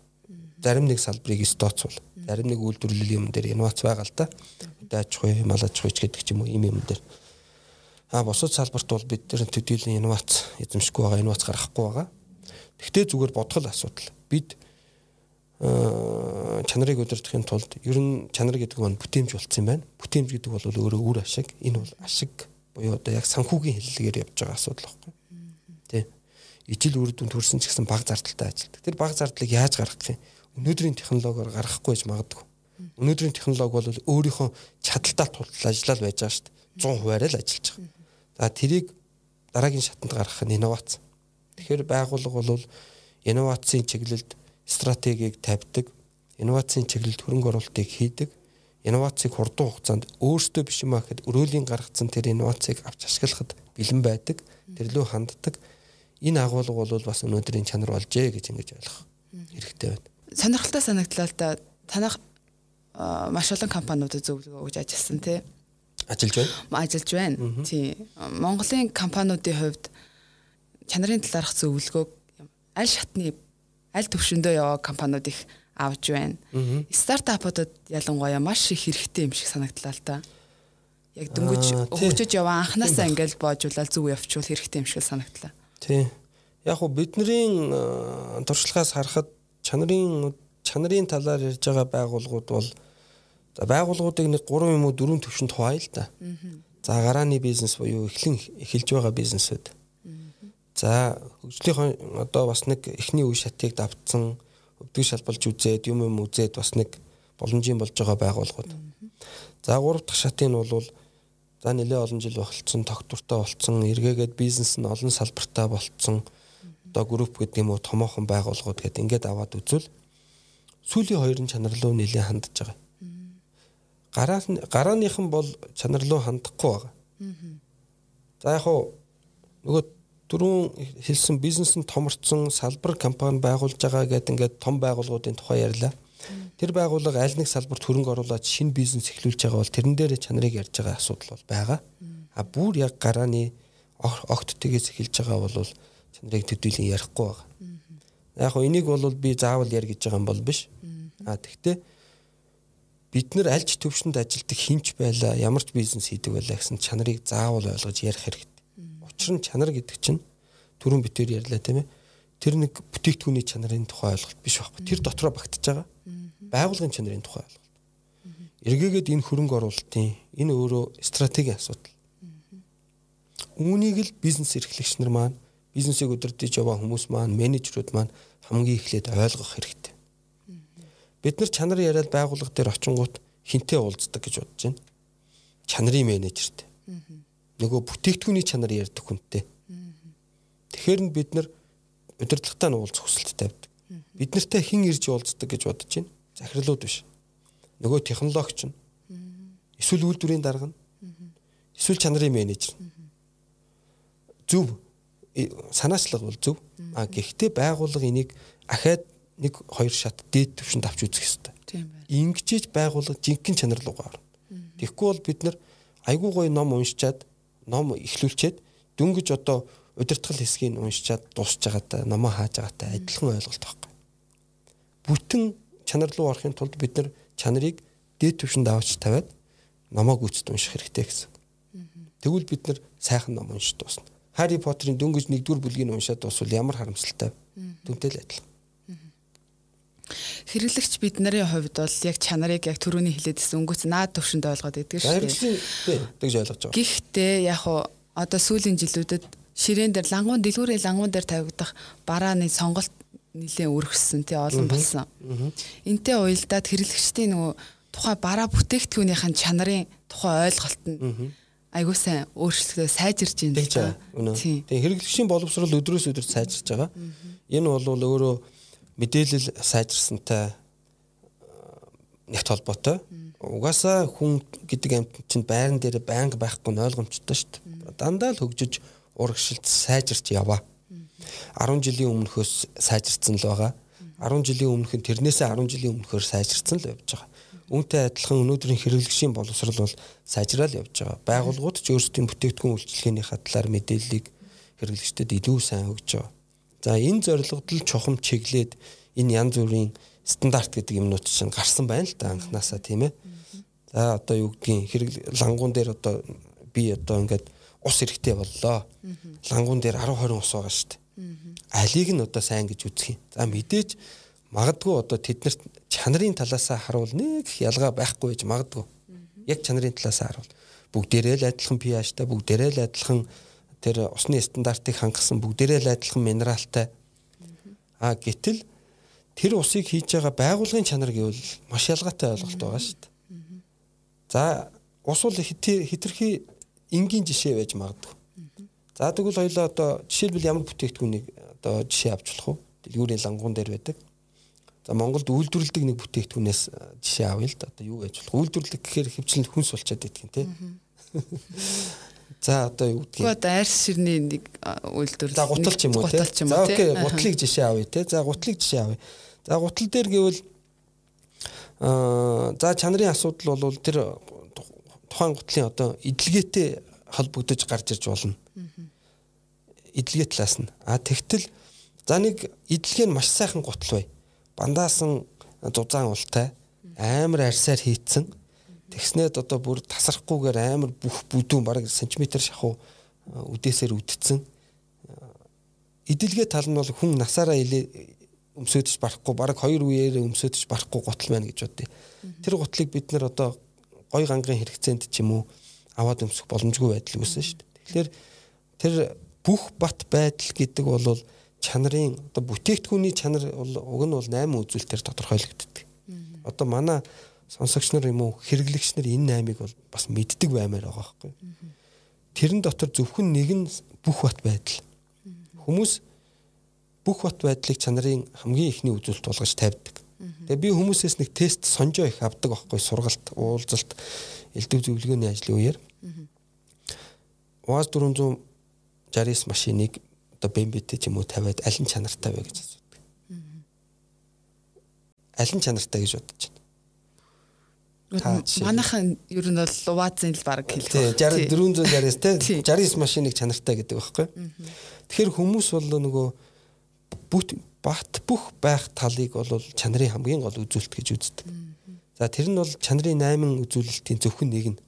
Зарим нэг салбарыг стоцвол, зарим нэг үйлдвэрлэлийн юм дээр инновац байгаа л да. Дааж хуй, мал аж хуйч гэдэг ч юм уу ийм юм дээр. А бусад салбарт бол бид тэр төдийлөн инновац эзэмшихгүй байгаа, инновац гаргахгүй байгаа. Тэгтээ зүгээр бодгол асуудал. Бид чанарыг удирдахын тулд ер нь чанар гэдэг нь бүтээмж болцсон байна. Бүтээмж гэдэг бол өөрөө үр ашиг. Энэ бол ашиг буюу одоо яг санхүүгийн хэллэгээр явж байгаа асуудал байхгүй ижил үр дүнд хүрсэн ч гэсэн баг зардалтай ажилтдаг. Тэр баг зардлыг яаж гаргах юм? Өнөөдрийн технологиор гаргахгүй гэж магадгүй. Өнөөдрийн технологи бол өөрийнхөө чадалтаа тултал ажиллаад байж байгаа шүү дээ. 100% арай л ажиллаж байгаа. За тэрийг дараагийн шатанд гаргах нь инновац. Тэгэхээр байгууллага бол инновацийн чиглэлд стратегийг тавьдаг, инновацийн чиглэлд хөрөнгө оруулалтыг хийдэг, инновацийг хурдан хугацаанд өөрсдөө биш юм ахэд өрөөлийн гаргацсан тэр инновацийг авч ашиглахад бэлэн байдаг, тэрлүү ханддаг энэ агуулга бол бас өнөөдрийн чанар болжээ гэж ингэж ойлгох хэрэгтэй байна. Сонирхолтой санагдлаа л да танах маш олон компаниудад зөвлөгөө өгж ажилласан тий. Ажиллаж байна. Ажиллаж байна. Тий. Монголын компаниудын хувьд чанарын талаарх зөвлөгөөг аль шатны аль төвшөндөө яваа компаниуд их авж байна. Стартапуудад ялангуяа маш их хэрэгтэй юм шиг санагдлаа л да. Яг дөнгөж хөгжиж яваа анханасаа ингээл боожуулаад зүг явуул хэрэгтэй юм шиг санагдлаа. Тий. Яг уу бидний туршлагаас харахад чанарын чанарын талаар ярьж байгаа байгууллагууд бол за байгууллагуудыг нэг 3 юм уу 4 төвшөнд хуваая л да. За гарааны бизнес буюу эхлэн эхэлж байгаа бизнесүүд. За хөгжлийн одоо бас нэг эхний үе шатыг давтсан өвдөг шалбалж үзээд юм юм үзээд бас нэг боломжийн болж байгаа байгууллагууд. За гурав дахь шатын нь бол За нэлээ олон жил болцсон, тогтвортой болцсон, эргээгээд бизнес нь олон салбартаа болцсон. Одоо групп гэдэг юм уу томоохон байгууллагууд гэдэг ингээд аваад үзвэл сүүлийн хоёрын чанар руу нэлээ хандж байгаа. Гараас гарааныхан бол чанар руу хандахгүй байгаа. За яг хуу нөгөө дөрөв хэлсэн бизнес нь томорцсон салбар компани байгуулж байгаа гэдэг ингээд том байгууллагуудын тухай ярьлаа. Тэр байгууллага аль нэг салбарт хөрөнгө оруулаад шинэ бизнес эхлүүлж байгаа бол тэрэн дээр чанарыг ярьж байгаа асуудал бол байгаа. А бүр яг гарааны огттойгээс эхэлж байгаа бол чанарыг төдийлөн ярихгүй байгаа. Яг хоо энийг бол би заавал яар гэж байгаа юм бол биш. А тэгтээ бид нар аль ч төвшөнд ажилтдаг хинч байла ямар ч бизнес хийдэг байлаа гэсэн чанарыг заавал ойлгож ярих хэрэгтэй. Учир нь чанар гэдэг чинь түрүүн битээр ярьлаа тийм ээ. Тэр нэг бүтээгдэхүүний чанарын тухай ойлголт биш байхгүй. Тэр дотроо багтаж байгаа. Байгуулгын чанарын тухай ойлголт. Эргээгээд энэ хөрөнгө оруулалтын энэ өөрөө стратегийн асуудал. Үүнийг л бизнес эрхлэгч нар маань бизнесийг удирдах яваа хүмүүс маань менежерүүд маань хамгийн эхлээд ойлгох хэрэгтэй. Бид нар чанар яриад байгууллага дээр очингууд хинтээ уулздаг гэж бодож байна. Чанарын менежертэй. Нөгөө бүтээгдэхүүний чанар ярьдаг хүнтэй. Тэгэхээр нь бид нар удирдлагатай нь уулзах хүсэлт тавьдаг. Бид нартай хэн ирж уулздаг гэж бодож байна. Захирлууд биш. Нөгөө технологич нь. Эсвэл үйлдвэрийн дарга нь. Эсвэл чанарын менежер. Зөв санаачлага бол зөв. А гэхдээ байгууллага энийг ахаад нэг хоёр шат дээд түвшинд авч үзэх хэрэгтэй. Тийм байна. Ингэжээж байгууллага жинхэнэ чанар руугаа орно. Тэгэхгүй бол бид нар айгүй гоё ном уншичаад ном ихлүүлчихэд дөнгөж одоо удирдгал хэсгийг уншичаад дуусч байгаатай номоо хааж байгаатай адилхан ойлголт байхгүй. Бүтэн чанар руу орохын тулд бид нар чанарыг дээд түвшинд авч тавиад номоо гүйцэд унших хэрэгтэй гэсэн. Тэгвэл бид нар сайхан ном уншиж дуусна. Хари Поттерын дөнгөж нэгдүгээр бүлгийг уншаад дуусвал ямар харамсалтай. Дүнтэй л адилхан. Хэрэглэгч бид нарын хувьд бол яг чанарыг яг түрүүний хэлээдсэн өнгөц наад төвшөнд ойлгоод идэг шүү дээ. Тэгж ойлгож байгаа. Гэхдээ яг уу одоо сүүлийн жилүүдэд ширээн дээр лангуун дэлгүүрийн лангуун дээр тавигдах барааны сонголт нэлээд өргөссөн тий олон болсон. Энтэй уялдаад хэрэглэгчдийн нөгөө тухай бараа бүтээгдэхүүнийхэн чанарын тухай ойлголт нь айгуу сайн өөрчлөлтөө сайжирч байна. Тийм. Тэгээ хэрэглэгчийн боловсрол өдрөөс өдөрт сайжирч байгаа. Энэ бол өөрөө мэдээлэл сайжирсантай нэгт холбоотой. Угаасаа хүн гэдэг амт чинь байран дээр байнга байхгүй нь ойлгомжтой шүү дээ. Дандаа л хөгжиж урагшилт сайжирч яваа. 10 жилийн өмнөхөөс сайжирцсан л байгаа. 10 жилийн өмнөх нь тэрнээсээ 10 жилийн өмнөхөөр сайжирцсан л явж байгаа. Үүнтэй адилхан өнөөдрийн хэрэглэгчийн боловсрол бол сайжраад явж байгаа. Байгууллагууд ч өөрсдийн бүтээгдэхүүн үйлчилгээний хатлаар мэдээллийг хэрэглэгчдэд илүү сайн өгч байгаа. За энэ зорилгод л чухам чиглээд энэ янз бүрийн стандарт гэдэг юмнууд чинь гарсан байна л да анханасаа тийм ээ. За одоо юу гэдгийг хэрэг лангуун дээр одоо би одоо ингээд ус эрэхтэй боллоо. Лангуун дээр 10 20 ус байгаа шүү дээ. Алийг нь одоо сайн гэж үзэх юм. За мэдээж магадгүй одоо тэднэрт чанарын талаасаа харуул нэг ялгаа байхгүй гэж магадгүй. Яг чанарын талаасаа харуул. Бүгдээрээ л адилхан pH-тай, бүгдээрээ л адилхан тэр усны стандартыг хангасан бүгдээрээ л адилхан минералтай. А гэтэл тэр усыг хийж байгаа байгуулгын чанар гэвэл маш ялгаатай ойлголт байгаа шүү дээ. За ус бол хитрхи энгийн жишээ байж магадгүй. За тэгвэл хоёлаа одоо жишээлбэл ямар бүтээгдэхүүнийг одоо жишээ авч болох вэ? Дэлгүүрийн лангуун дээр байдаг. За Монголд үйлдвэрлэдэг нэг бүтээгдэхүүнээс жишээ авъя л да. Одоо юу гэж болох? Үйлдвэрлэх гэхээр хөвчлэн хүнс болчиход идэх юм те. За одоо юу гэдгийг. Одоо арьс ширний нэг үйлдвэр. За гутал ч юм уу те. За окей, гутлыг жишээ авъя те. За гутлыг жишээ авъя. За гутал дээр гэвэл аа за чанарын асуудал бол тэр тухайн гутлын одоо эдлгээтэй холбогдож гарч ирж болно. Эдлгээ талаас нь. А тэгтэл за нэг эдлгээ нь маш сайхан гутал бай. Бандаасан зузаан ултай амар арьсаар хийцэн Тэгснээд одоо бүр тасрахгүйгээр амар бүх бүдүүн бараг сантиметр шахуу үдээсээр үдцсэн. Идэлгээ тал нь бол хүн насаараа илээ өмсөдөж барахгүй бараг хоёр үеэр өмсөдөж барахгүй гутал байна гэж бодъё. Тэр гутлыг бид нэр одоо гой гангын хэрэгцээнд ч юм уу аваад өмсөх боломжгүй байдал үүсэн шүү дээ. Тэгэхээр тэр бүх бат байдал гэдэг бол чанарын одоо бүтээгдэхүүний чанар бол уг нь бол 8 үзүүлэлтээр тодорхойлогддог. Одоо манай сонсогч нар юм уу хэрэглэгч нар энэ наймыг бол бас мэддэг баймаар байгаа байхгүй. Тэрэн дотор зөвхөн нэг нь бүх бат байдал. Хүмүүс бүх бат байдлыг чанарын хамгийн ихний үзүүлэлт болгож тавьдаг. Тэгээ би хүмүүсээс нэг тест сонжоо их авдаг байхгүй сургалт, уулзалт, элдв зөвлөгөөний ажлын үеэр. УАЗ 469 машиныг одоо бэмбэтэй ч юм уу тавиад аль нь чанартай вэ гэж асуудаг. Аль нь чанартай гэж бодож байна Манайхан ер нь бол Лувазын л баг хэлдэг. Тий, 60 460-аас те Тий. 69 машиныг чанартай гэдэг байхгүй. Тэгэхээр хүмүүс бол нөгөө бүт бат бүх байх талыг бол чанарын хамгийн гол үзүүлэлт гэж үздэг. За тэр нь бол чанарын 8 үзүүлэлтийн зөвхөн нэг нь.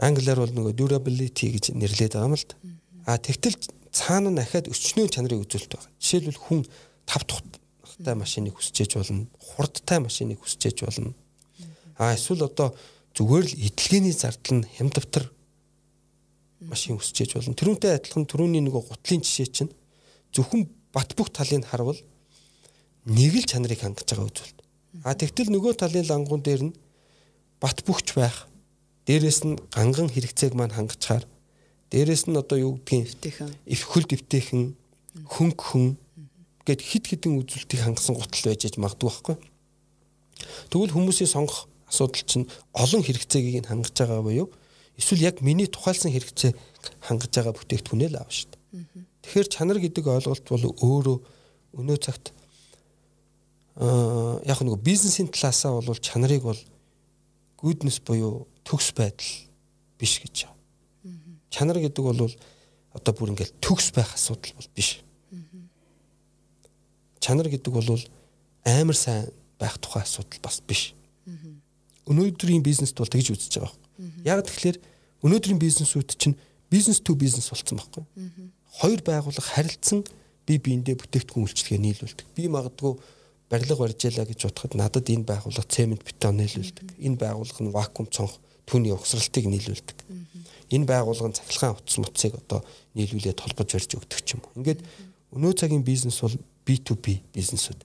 Англиар бол нөгөө durability гэж нэрлэдэг байгаа юм л да. А тэгтэл цаана нь ахаад өчнөө чанарын үзүүлэлт байна. Жишээлбэл хүн тав тухтай машиныг хүсчээж болно, хурдтай машиныг хүсчээж болно. А эсвэл одоо зүгээр л эдлгээний зардал нь хямдвтар машин өсчээж болно. Тэрүүнтэй адилхан түрүүний нөгөө гутлын жишээ чинь зөвхөн бат бүх талыг харвал нэг л чанарыг хангаж байгаа үзүүлэлт. А тэгтэл нөгөө талын лангуун дээр нь бат бүхч байх. Дээрээс нь ганган хэрэгцээг маань хангачаар дээрээс нь одоо юу гэдгийг их хөл дэвтэйхэн хөнг хүн гэд хит хитэн үзүүлэлтийг хангасан гутал байж аж магадгүй байхгүй. Тэгвэл хүмүүсийн сонгох асуудал чинь олон хэрэгцээг нь хангаж байгаа буюу эсвэл яг миний тухайлсан хэрэгцээ хангаж байгаа бүтээгдэхүүнээ л аав шүү дээ. Тэгэхээр чанар гэдэг ойлголт бол өөрөө өнөө цагт аа яг нэг бизнесийн талаасаа бол чанарыг бол гүйднес буюу төгс байдал биш гэж байна. Чанар гэдэг бол одоо бүр ингээл төгс байх асуудал бол биш. Чанар гэдэг бол амар сайн байх тухай асуудал бас биш. Өнөөдрийн бизнест бол тэгж үзэж байгаа. Яг тэгэхээр өнөөдрийн бизнесүүд чинь бизнес to бизнес болсон байхгүй. Хоёр байгууллага харилцсан би биендээ бүтээгдэхүүн үйлчлэгээ нийлүүлдэг. Би магадгүй барилга барьж ялаа гэж бодоход надад энэ байгууллага цемент бетон нийлүүлдэг. Энэ байгууллага нь вакуум цонх түүний угсралтыг нийлүүлдэг. Энэ байгууллага нь цахилгаан утас муцыг одоо нийлүүлээд толгож барьж өгдөг ч юм уу. Ингээд өнөө цагийн бизнес бол B2B бизнесүүд.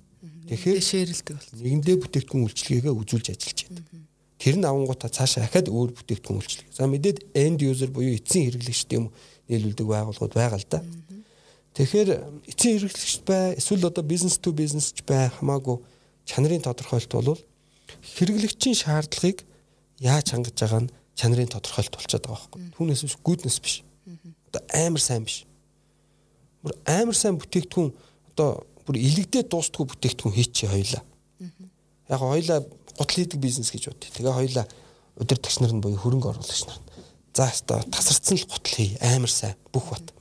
Тэгэхээр шеэрлдэг болсон. нэгэндээ бүтээгдэхүүн үйлчлэгээгээ үзүүлж ажиллаж байдаг. Тэр нь авангуудаа цаашаа ахаад өөр бүтээгдэхүүн үйлчлэгээ. За мэдээд end user буюу эцсийн хэрэглэгчд юм нийлүүлдэг байгууллагууд байгаа л да. Тэгэхээр эцсийн хэрэглэгчд бай, эсвэл одоо бизнес to бизнес ч бай хамаагүй чанарын тодорхойлолт бол хэрэглэгчийн шаардлагыг яаж хангаж байгаа нь чанарын тодорхойлолт болчиход байгаа байхгүй. Түүнээс биш гүйднес биш. Одоо амар сайн биш. Бүр амар сайн бүтээгдэхүүн одоо бүр илэгдээ дуустгүй бүтээгдэхүүн хийчихээ хоёлаа. Яг хоёлаа гутал хийдэг бизнес гэж бод. Тэгээ хоёлаа удирдагч нар нь буюу хөрөнгө оруулагч нар. За өстой тасарцсан л гутал хий амар сайн бүх бат.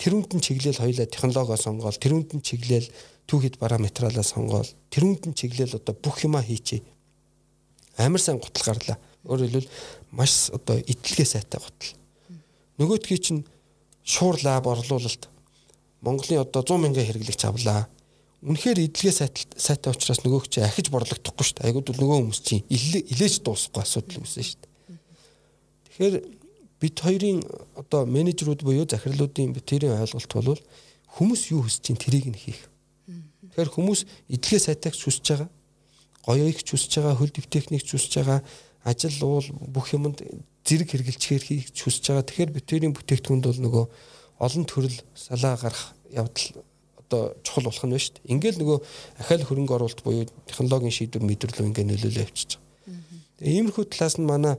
Тэрүүнд нь чиглэл хоёлаа технологио сонгоол, тэрүүнд нь чиглэл түүхэд параметралаа сонгоол, тэрүүнд нь чиглэл одоо бүх юма хийчихье. Амар сайн гутал гарлаа. Өөрөөр хэлбэл маш одоо идэлгээ сайтай гутал. Нөгөөдгий чинь шуур лаб орлуулалт Монголын одоо 100 мянган хэрэглэгч авлаа. Үнэхээр идэлгээ сайтай сайтай учраас нөгөөх чи ахиж борлогдохгүй шүү дээ. Айгууд бол нөгөө хүмүүс чинь илээ- илээж дуусахгүй асуудал үүснэ шүү дээ. Тэгэхээр бид хоёрын одоо менежерүүд буюу захирлуудын хоёрын ойлголт бол хүмүүс юу хүсэж чинь тэрийг нь хийх. Тэгэхээр хүмүүс идэлгээ сайтайг хүсэж байгаа. Гоё их хүсэж байгаа, хөл дэвтэхник хүсэж байгаа, ажил уул бүх юмд зэрэг хэрэгжилчээр хийх хүсэж байгаа. Тэгэхээр хоёрын бүтээгдэхүүнд бол нөгөө олон төрөл салаа гарах явдал одоо чухал болох нь байна шүү дээ. Ингээл нөгөө ахаал хөрөнгө оруулалт буюу технологийн шийдвэр мэдрэлөө ингээ нөлөөлөө явчихж байгаа. Тэгээ иймэрхүү талаас нь манай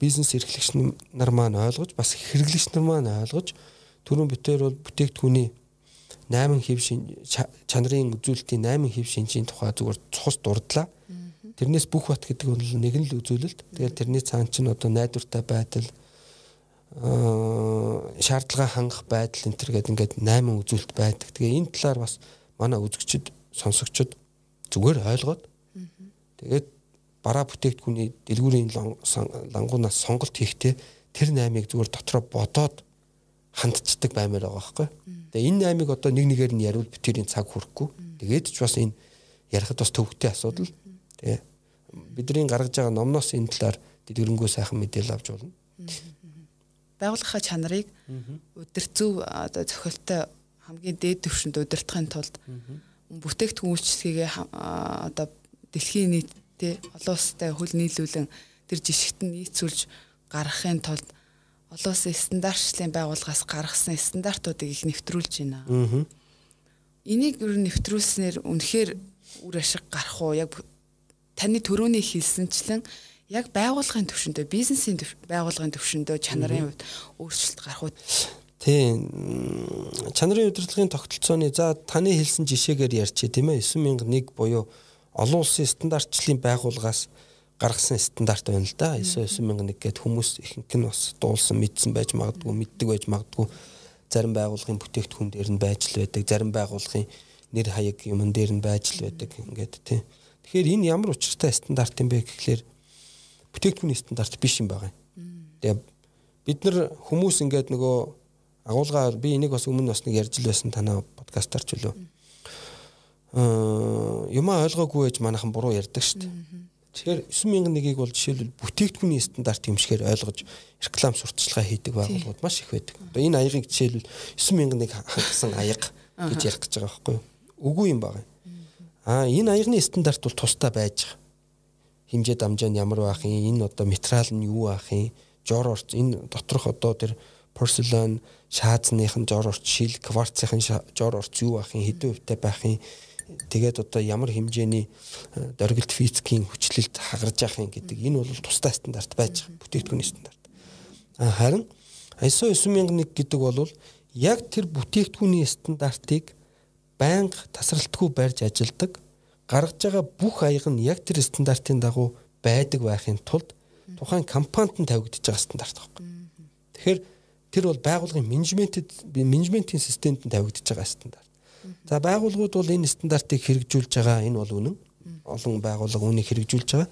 бизнес эрхлэгч нар маань ойлгож бас хэрэглэгч нар маань ойлгож түрүүн битээр бол бүтээгдэхүүний 8 хэв чанарын үзүүлэлтийн 8 хэв шинжийн тухай зүгээр цус дурдлаа. Тэрнээс бүх бат гэдэг бол нэг нь л үзүүлэлт. Тэгээд тэрний цаан чинь одоо найдвартай байдал шаардлага хангах байдал энэ төр гэдэг ингээд 8 үзүүлэлт байдаг. Тэгээ энэ талаар бас манай үзэгчд сонсогчд зүгээр ойлгоод тэгээд бараа бүтээгдэхүүний дэлгүүрийн лангуунаас сонголт хийхдээ тэр 8-ыг зүгээр дотроо бодоод хандцдаг баймаар байгаа байхгүй. Тэгээ энэ 8-ыг одоо нэг нэгээр нь яриул битэрийн цаг хүрэхгүй. Тэгээд ч бас энэ ярихад бас төвөгтэй асуудал. Тэгээ бидний гаргаж байгаа номноос энэ талаар дэлгэрэнгүй сайхан мэдээлэл авч болно. Байгууллагын чанарыг удирцөв одоо зохиолтой хамгийн дээд түвшинд удирдахын тулд бүтээгдэхүүн үйлчлэгээ одоо дэлхийн нийттэй олон улстай хөл нийлүүлэн тэр жишгт нь нийцүүлж гаргахын тулд олон улсын стандартчлалын байгууллагаас гаргасан стандартуудыг их нэвтрүүлж байна. Энийг нь нэвтрүүлснээр үнэхээр үр ашиг гарах уу? Яг таны төрөний хэлсэнчлэн яг байгууллагын төвшөндөө, бизнесийн байгууллагын төвшөндөө чанарын хувьд өөрчлөлт гарах уу? Тийм чанарын удирдлагын тогтолцооны за таны хэлсэн жишээгээр ярьчих тийм ээ 9001 буюу олон улсын стандартчлалын байгууллагаас гаргасан стандарт байна л да. ISO 9001 гэдэг хүмүүс ихэнх нь бас дуулсан мэдсэн байж магадгүй, мэддэг байж магадгүй. Зарим байгууллагын бүтээгдэхүүн дээр нь байж л байдаг. Зарим байгууллагын нэр хаяг юмн дээр нь байж л байдаг ингээд тийм. Тэгэхээр энэ ямар учиртай стандарт юм бэ гэхлээр бүтээгдэхүүний стандарт биш юм байна. Тэгээ бид нар хүмүүс ингээд нөгөө агуулгаар би энийг бас өмнө бас нэг ярьж л байсан танаа подкастаар ч үлээ. Аа юмаа ойлгоогүй байж манайхан буруу ярьдаг шүү дээ. Тэгэхээр 9001-ийг бол жишээлбэл бүтээгдэхүүний стандарт юм шигээр ойлгож реклам сурталчилгаа хийдэг байгууллагууд маш их байдаг. Одоо энэ аягийг жишээлбэл 9001 хангасан аяга гэж ярих гэж байгаа байхгүй юу? Үгүй юм байна. Аа энэ аягны стандарт бол тусдаа байж байгаа. Химжээ дамжаа нь ямар байх юм, энэ одоо материал нь юу байх юм, жор орц энэ доторх одоо тэр порселан шаазных нь жор орц шил, кварцын жор орц юу байх юм, хэдэн хувьтай байх юм тэгээд одоо ямар хэмжээний э, дөргилт физикийн хүчлэлд хагарж явах юм гэдэг энэ бол тусдаа стандарт байж байгаа бүтээгдэхүүний стандарт. Харин ISO 9001 гэдэг бол яг тэр бүтээгдэхүүний стандартыг байнга тасралтгүй барьж ажилдаг гаргаж байгаа бүх аяга нь яг тэр стандартын дагуу байдаг байхын тулд тухайн компанид нь тавигдж байгаа стандарт байхгүй. Тэгэхээр тэр бол байгууллагын менежментэд менежментийн системд нь тавигдж байгаа стандарт. За байгууллагууд бол энэ стандартыг хэрэгжүүлж байгаа энэ бол үнэн. Олон байгууллага үүнийг хэрэгжүүлж байгаа.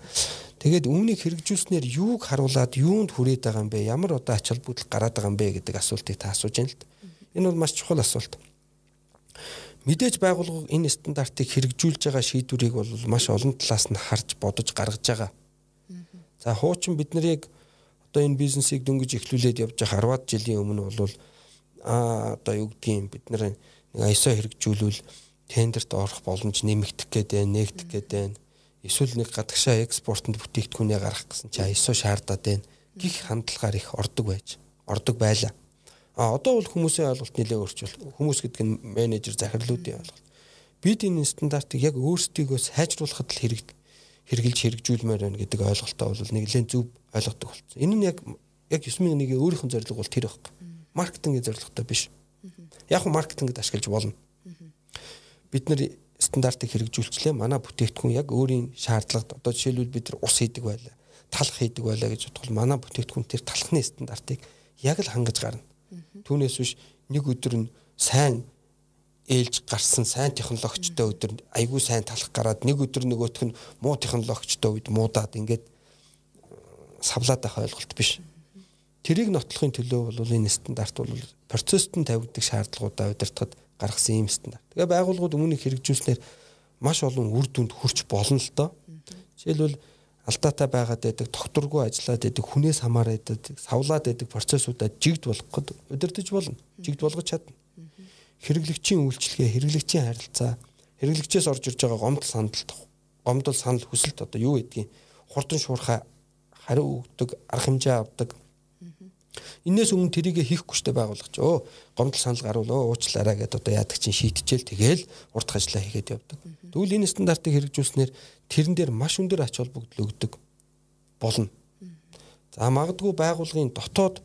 Тэгээд үүнийг хэрэгжүүлснээр юуг харуулад юунд хүрээд байгаа юм бэ? Ямар одоо ач холбогдол гараад байгаа юм бэ гэдэг асуултыг та асууж байна л да. Энэ бол маш чухал асуулт. Мэдээж байгууллага энэ стандартыг хэрэгжүүлж байгаа шийдвэрийг бол маш олон талаас нь харж бодож гаргаж байгаа. За хуучин бид нарыг одоо энэ бизнесийг дөнгөж эхлүүлээд явж байгаа 10-аад жилийн өмнө бол а одоо юу гэдгийг бид нар ISO хэрэгжүүлвэл тендерт орох боломж нэмэгдэх гээд байна, нээгдэх гээд байна. Эсвэл нэг гадагшаа экспортод бүтээгдэхүүнээ гаргах гэсэн чи ISO шаардаад байна. Гих хандлагаар их ордог байж, ордог байлаа. А одоо бол хүмүүсийн ойлголт нэлээд өөрчлөлт. Хүмүүс гэдэг нь менежер захирлуудын ойлголт. Бид энэ стандартыг яг өөрсдийгөө сайжруулахад л хэрэг хэрэгжилж хэрэгжүүлмээр байна гэдэг ойлголтоо бол нэглэн зөв ойлгодог болсон. Энэ нь яг яг 9001-ийн өөрийнх нь зорилго бол тэр байхгүй. Маркетингийн зорилготой биш. Яг маркетингд ашиглаж болно. Бид нэр стандартыг хэрэгжүүлчлээ. Манай бүтээгдэхүүн яг өөрийн шаардлагад одоо жишээлбэл бид нар ус хийдэг байлаа, талах хийдэг байлаа гэж бодвол манай бүтээгдэхүүн тэр талхны стандартыг яг л хангаж гарна. Түүнээс биш нэг өдөр нь сайн ээлж гарсан сайн технологичтой өдөр айгүй сайн талах гараад нэг өдөр нөгөөх нь муу технологичтой үед муудаад ингээд савлаад байх ойлголт биш. Тэрийг нотлохын төлөө бол энэ стандарт бол процессд нь тавигддаг шаардлагуудаа удирдахад гаргасан юм стандарт. Тэгээ байгууллагууд өмнө хэрэгжүүлснээр маш олон үр дүнд хүрч болно л доо. Жишээлбэл алдаатай байгаад байдаг, тогтворгүй ажиллаад байдаг, хүнээс хамаараад байдаг, савлаад байдаг процессуудаа жигд болгоход удирдах болно. Жигд болгож чадна. Хэрэглэгчийн үйлчлэгээ, хэрэглэгчийн харилцаа, хэрэглэгчээс орж ирж байгаа гомдол сандалт, гомдол санал хүсэлт одоо юу гэдгийг хурдан шуурхай хариу өгдөг, арга хэмжээ авдаг, Инээс өмнө тэрийг хийхгүй штэ байгуулгач. Өө гомдол санал гаруул уучлаарай гэдээ одоо яадаг чинь шийтчихэл тэгэл урт ажиллаа хийгээд явдаг. Тэгвэл энэ стандартыг хэрэгжүүлснээр тэрэн дээр маш өндөр ач холбогдол өгдөг болно. За магадгүй байгуулгын дотоод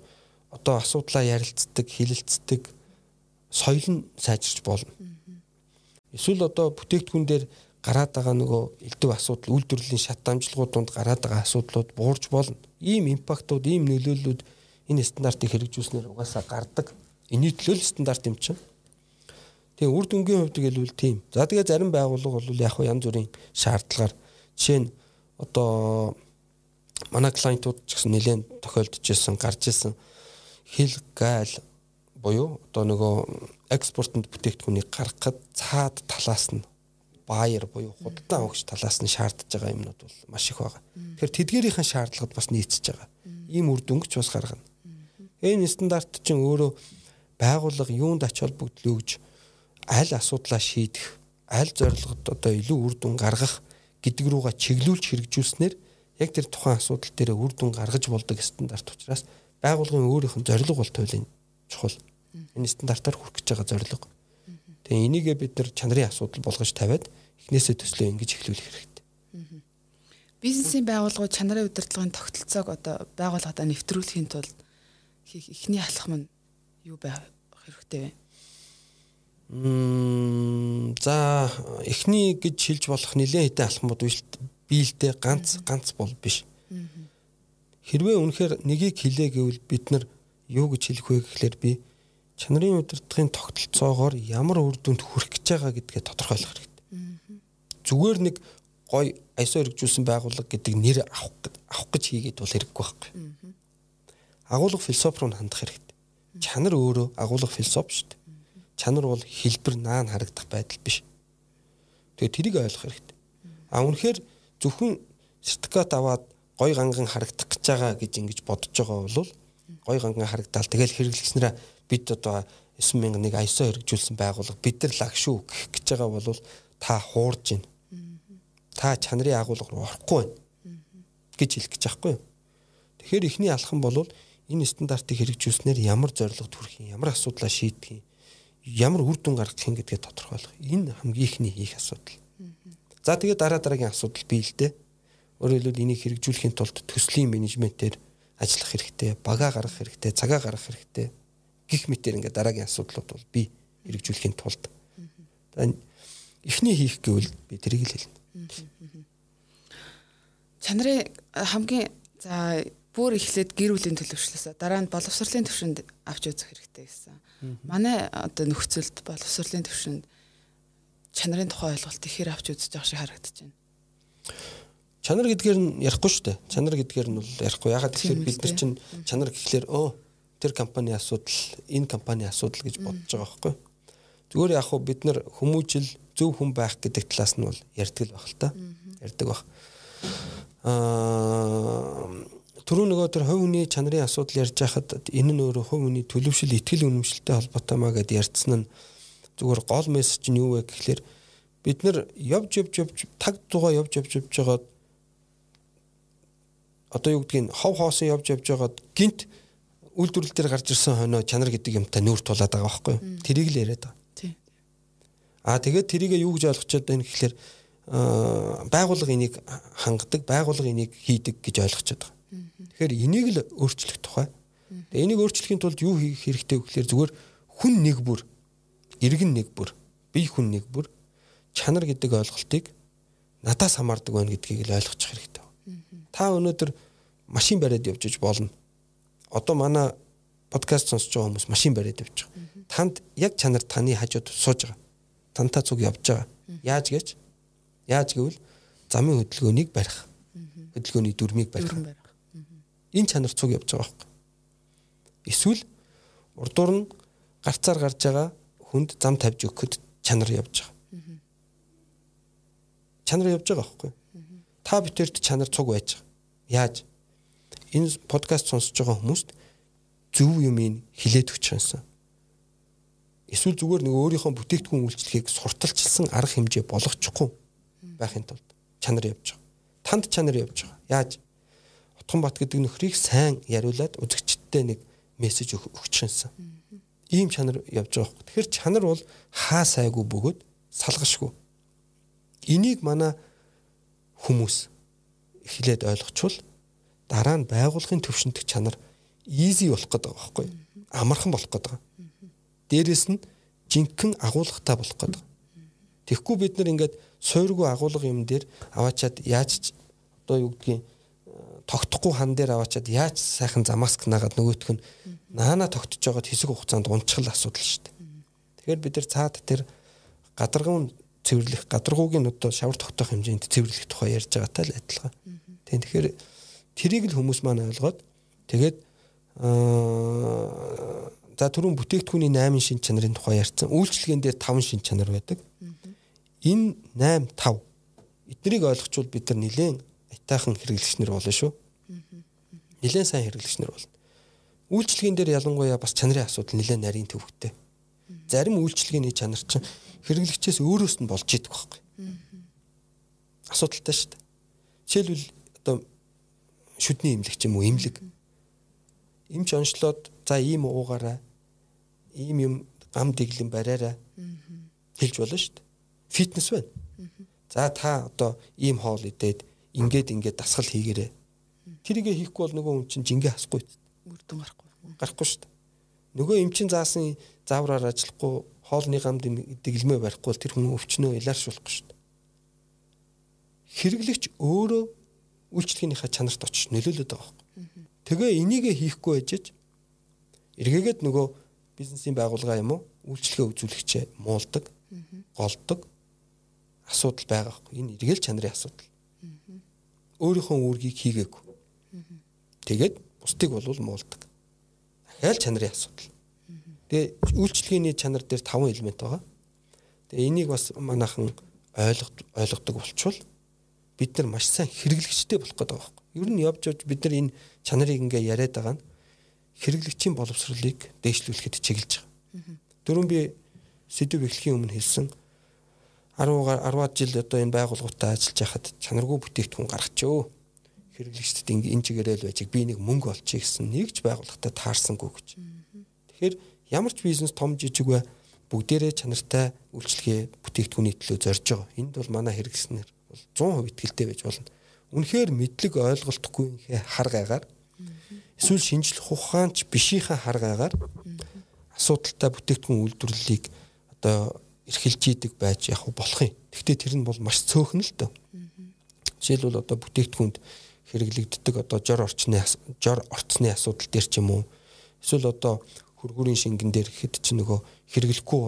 одоо асуудлаа ярилцдаг, хилэлцдэг соёл нь сайжирч болно. Эсвэл одоо бүтээгдэхүүн дээр гараад байгаа нөгөө элдв асуудал, үйлдвэрлэлийн шат дамжлагууд донд гараад байгаа асуудлууд буурж болно. Ийм импактууд, ийм нөлөөллүүд энэ стандартыг хэрэгжүүлснээр угаасаа гардаг. Энэний төлөө стандарт юм чинь. Тэгээ үр дүнгийн хувьд гэлвэл тийм. За тэгээ зарим байгууллага бол яг янз бүрийн шаардлагаар жишээ нь одоо манай клиентууд ч гэсэн нэлээд тохиолдож ирсэн, гарч ирсэн хил гайл буюу одоо нөгөө экспортод бүтээгдэхүүнийг гаргахад цаад талаас нь байер буюу худалдан авагч талаас нь шаардж байгаа юмнууд бол маш их байгаа. Тэгэхээр тэдгээрийн шаардлагад бас нийцэж байгаа. Ийм үр дүнгч бас гаргана. Энэ стандарт чинь өөрөө байгууллага юунд ач холбогдол өгж аль асуудлаа шийдэх, аль зорилгод одоо илүү үр дүн гаргах гэдэг рууга чиглүүлж хэрэгжүүлснээр яг тэр тухайн асуудал дээр үр дүн гаргаж болдог стандарт учраас байгууллагын өөрийнх нь зорилго бол туйлын чухал. Энэ стандартаар хүрэх гэж байгаа зорилго. Тэгээ энийгээ бид нар чанарын асуудал болгож тавиад эхнээсээ төслөө ингэж эхлүүлэх хэрэгтэй. Бизнесийн байгууллагууд чанарын удирдлагын тогтолцоог одоо байгууллагадаа нэвтрүүлэхийн тулд хийх эхний алхам нь юу байх хэрэгтэй вэ? Мм за эхний гэж хэлж болох нэлээд хэдэн алхмууд биш биелдэ ганц ганц бол биш. Хэрвээ үнэхээр нэгийг хилээ гэвэл бид нар юу гэж хэлэх вэ гэхлээр би чанарын удирдлагын тогтолцоогоор ямар үр дүнд хүрэх гэж байгаа гэдгээ тодорхойлох хэрэгтэй. Зүгээр нэг гой аясаа хэрэгжүүлсэн байгууллага гэдэг нэр авах авах гэж хийгээд бол хэрэггүй байхгүй. Агуулга философи руу хандах хэрэгтэй. Чанар өөрөө агуулга философи шүү дээ. Чанар бол хэлбэр наан харагдах байдал биш. Тэгээ тэрийг ойлгох хэрэгтэй. А үнэхээр зөвхөн сертификат аваад гой ганган харагдах гэж байгаа гэж ингэж бодож байгаа бол гой ганган харагдаал тэгэл хэрэглэгчнэрээ бид одоо 9001 ISO хэрэгжүүлсэн байгууллага бид нар лаг шүү гэх гэж байгаа бол та хуурж байна та чанарын агуулга руу орохгүй байна гэж хэлэх гэж байхгүй. Тэгэхээр эхний алхам бол энэ стандартыг хэрэгжүүлснээр ямар зорилго төрөх юм, ямар асуудлаа шийдэх юм, ямар үр дүн гаргах юм гэдгээ тодорхойлох. Энэ хамгийн ихний хийх асуудал. За тэгээд дараа дараагийн асуудал бий л дээ. Өөрөөр хэлбэл энийг хэрэгжүүлэхийн тулд төслийн менежментээр ажиллах хэрэгтэй, багаа гаргах хэрэгтэй, цагаа гаргах хэрэгтэй. Гэх мэтээр ингээд дараагийн асуудлууд бол би хэрэгжүүлэхийн тулд. Эхний хийх гэвэл би тэрийг л хэлнэ. Чанарын хамгийн за бүр эхлээд гэр бүлийн төлөвшлөөсөө дараа нь боловсролын төвшөнд авч үзэх хэрэгтэй гэсэн. Манай одоо нөхцөлд боловсролын төвшөнд чанарын тухай ойлголт ихээр авч үзэж байгаа шиг харагдаж байна. Чанар гэдгээр нь ярихгүй шүү дээ. Чанар гэдгээр нь бол ярихгүй. Ягаад гэхээр бид нар чинь чанар гэхлээр өө тэр компани асуудал, энэ компани асуудал гэж бодож байгаа байхгүй. Зүгээр яг хуу бид нар хүмүүжил зөв хүн байх гэдэг талаас нь бол ярьдаг л байх л та. Ярьдаг баг. Аа түрүү нөгөө тэр хувь хүний чанарын асуудал ярьж байхад энэ нь өөрөө хувь хүний төлөвшил итгэл үнэмшилтэй холбоотой маа гэдээ ярьцсан нь зүгээр гол мессеж нь юу вэ гэхлээр бид нар явж явж явж таг дугаа явж явж явж байгаад одоо юу гэдгийг хов хоосон явж явж байгаад гинт үйлдвэрлэл дээр гарч ирсэн хоноо чанар гэдэг юмтай нүүр тулаад байгаа байхгүй юу? Тэрийг л яриад байгаа. Аа тэгээд тэрийгээ юу гэж ойлгочод байна гэхэлэр байгууллага энийг хангадаг, байгууллага энийг хийдэг гэж ойлгочод байгаа. Тэгэхээр энийг л өөрчлөх тухай. Тэгээ энийг өөрчлөхийн тулд юу хийх хэрэгтэй вэ гэхэлэр зүгээр хүн нэг бүр, иргэн нэг бүр, бие хүн нэг бүр чанар гэдэг ойлголтыг надаас хамаардаг байна гэдгийг л ойлгочих хэрэгтэй. Та өнөөдөр машин бариад явж иж болно. Одоо манай подкаст сонсож байгаа хүмүүс машин бариад явж байгаа. Танд яг чанар таны хажууд сууж байгаа тантай цуг явж байгаа. Яаж гэж? Яаж гэвэл замын хөдөлгөөнийг барих. Хөдөлгөөний дүрмийг барих. Энэ чанар цуг явж байгаа байхгүй. Эсвэл урдуур нь гарцаар гарч байгаа хүнд зам тавьж өгөхөд чанар явж байгаа. Чанар явж байгаа байхгүй. Та битэрт чанар цуг байж байгаа. Яаж? Энэ подкаст сонсож байгаа хүмүүст зөв юмыг хилээд өгч юмсан эсвэл зүгээр нэг өөрийнхөө бүтээгдэхүүн үйлчлэхийг сурталчилсан арга хэмжээ болгочихгүй байхын тулд чанар явж байгаа. Танд чанар явж байгаа. Яаж? Утганбат гэдэг нөхрийг сайн яриулаад үзэгчдтэй нэг мессеж өгч шинсэн. Ийм чанар явж байгаа хөөх. Тэгэхээр чанар бол хаа сайгүй бөгөөд салгашгүй. Энийг манай хүмүүс эхлээд ойлгочвол дараа нь байгуулгын төвшөнтөг чанар easy болох гэдэг байгаа байхгүй амархан болох гэдэг. Дээрээс нь жинхэнэ агуулгатай болох гэдэг. Тэгэхгүй бид нар ингээд суйргүй агуулга юм дээр аваачаад яаж одоо юу гэдгийг тогтохгүй хан дээр аваачаад яаж сайхан замаск нагаад нөгөөх нь наана тогтож байгаад хэсэг хугацаанд унчхал асуудал шүү дээ. Тэгэхээр бид нар цаад тэр гадаргуун цэвэрлэх гадаргуугийн одоо шавар тогтоох хэмжээнд цэвэрлэх тухай ярьж байгаатай л адилхан. Тийм тэгэхээр тэрийг л хүмүүс маань ойлгоод тэгээд аа За түрүүн бүтээгдэхүүний 8 шин чанарын тухай ярьсан. Үйлчлэгэн дээр 5 шин чанар байдаг. Энэ 8 5 эднийг ойлгочвол бид нар нэлээд айтайхан хэрэглэгчнэр болно шүү. Нэлээд сайн хэрэглэгчнэр болно. Үйлчлэгэн дээр ялангуяа бас чанарын асуудал нэлээд нарийн төвөгтэй. Зарим үйлчлэгээний чанар чинь хэрэглэгчээс өөрөөс нь болж идэг байхгүй. Асуудалтай шүү дээ. Жишээлбэл одоо шүдний имлэг ч юм уу имлэг. Имч онцлоод за ийм уугаараа ийм юм гам дэглэн бариараа хэлж болно шүү дээ. Фитнес байна. За та одоо ийм хоол идээд ингээд ингээд дасгал хийгээрэй. Тэрийгэ хийхгүй бол нөгөө хүн чинь жингээ хасахгүй. Мөрдөн гарахгүй. Гарахгүй шүү дээ. Нөгөө эмчин заасан заавраар ажиллахгүй хоолны гамд дэглэмээ барихгүй бол тэр хүн өвчнөө илааршуулахгүй шүү дээ. хэрэглэгч өөрөө үйлчлэгийнхаа чанарт очиж нөлөөлөд байгаа байхгүй. Тэгээ энийгээ хийхгүй байжж эргээгээд нөгөө бизнесийн байгууллага юм уу үйлчлэгээ үзүүлэгчээ муулдаг, голдог асуудал байгаа байхгүй. Энэ эргэл чанарын асуудал. Өөрийнхөө үүргийг хийгээгүй. Тэгээд бусдыг болвол муулдаг. Дахиад чанарын асуудал. Тэгээ үйлчлэгээний чанар дээр 5 элемент байгаа. Тэгээ энийг бас манайхан ойлгодог болчвол бид нар маш сайн хэрэглэгчтэй болох гэдэг байгаа байхгүй. Ер нь явж явж бид нар энэ чанарыг ингээ яриад байгаа нь хэрэглэгчийн боловсролыг дээшлүүлэхэд чиглэж байгаа. Дөрөв би сэдв эхлэхийн өмнө хэлсэн 10-аар 10-аад жил одоо энэ байгууллагуудаа ажиллаж байхад чанаргүй бүтээгдэхүүн гаргачихөө. Хэрэглэгчдэд ингээ энэ чигээрээ л байж би нэг мөнгө олчих гэсэн нэг ч байгууллагатай таарсангүй гэж. Тэгэхээр ямар ч бизнес том жижиг бай бүгдээрээ чанартай үйлчлэгээ бүтээгдэхүүний төлөө зорж байгаа. Энд бол манай хэрэглэснээр бол 100% итгэлтэй байж болно. Үнэхээр мэдлэг ойлголтгүй хар гайгаар эсвэл шинжлэх ухаанч бишийнхаа хар гайгаар асуудалтай бүтээгдэхүүн үйлдвэрлэлийг одоо эрхэлж идэг байж яг болох юм. Гэхдээ тэр нь бол маш цөөхөн л дөө. Жишээлбэл одоо бүтээгдэхүүнд хэрэглэгддэг одоо жор орчны жор орцны асуудал дээр ч юм уу эсвэл одоо хөргүүрийн шингэн дээр хэд ч нөгөө хэрэглэхгүй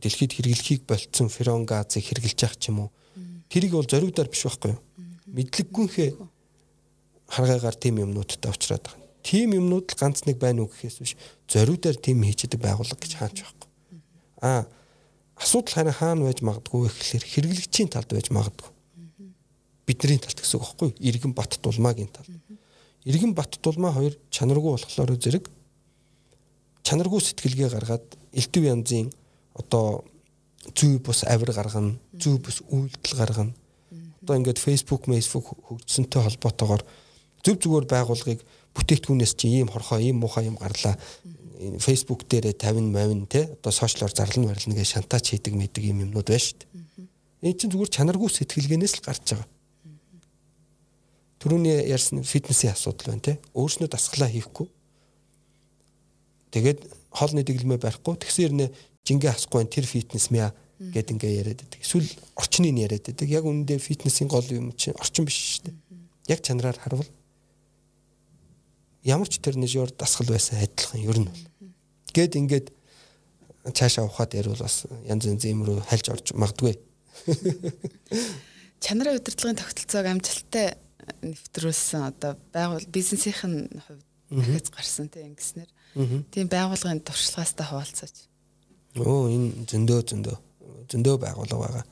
дэлхийд хэрэглэхийг болцсон ферон газыг хэрэглэж явах ч юм уу тэрийг бол зоригдоор биш байхгүй юу мэдлэггүйхээ харгаагаар тийм юмнуудтай уулзраад байгаа. Тийм юмнууд л ганц нэг байна уу гэхээс биш зоригдоор тийм хийчихэд байгуулга гэж хааж байхгүй. Аа асуудал харин хаана байж магадгүй гэхэлэр хэрэглэгчийн талд байж магадгүй. Бидний талд гэсэн үг байхгүй юу? Иргэн бат дулмаагийн талд. Иргэн бат дулмаа хоёр чанаргүй болохоор зэрэг чанаргүй сэтгэлгээ гаргаад элдв янзын одоо зүй бус авир гаргана, зүй бус үйлдэл гаргана. Одоо ингээд Facebook, Facebook хөгжсөнтэй холбоотойгоор зөв зүгээр байгуулгыг бүтээгдэхүүнээс чи ийм хорхоо, ийм муухай юм гарлаа. Facebook дээрээ 50 мавин те одоо сошиалор зарлан барилна гэж шантаач хийдэг мэдэг юм юмнууд байна шүү дээ. Энэ чинь зүгээр чанаргүй сэтгэлгээнээс л гарч байгаа. Төрөний ярьсан фитнесийн асуудал байна те. Өөрснөө дасгалаа хийхгүй. Тэгээд хоолны дэглэмээ барихгүй. Тэгсээр нэ жингээ асахгүй тэр фитнес мя гэд ингээ яриад байдаг. Эсвэл орчныг яриад байдаг. Яг үүндээ фитнесийн гол юм чинь орчин биш шүү дээ. Яг чанараар харвал ямар ч тэрнэжээр дасгал байсан адилхан ер нь бол. Гэт ингээд цаашаа ухаад ярил бас янз янз юм руу хальж орж магадгүй. Чанарын удирдлагын тогтолцоог амжилттай нэвтрүүлсэн одоо байгуул бизнесийн хувьд дахиад гарсан тийм ингэснээр тийм байгууллагын туршлагаастай хуваалцаач. Оо энэ зөндөө зөндөө зөндөө байгууллага байгаа.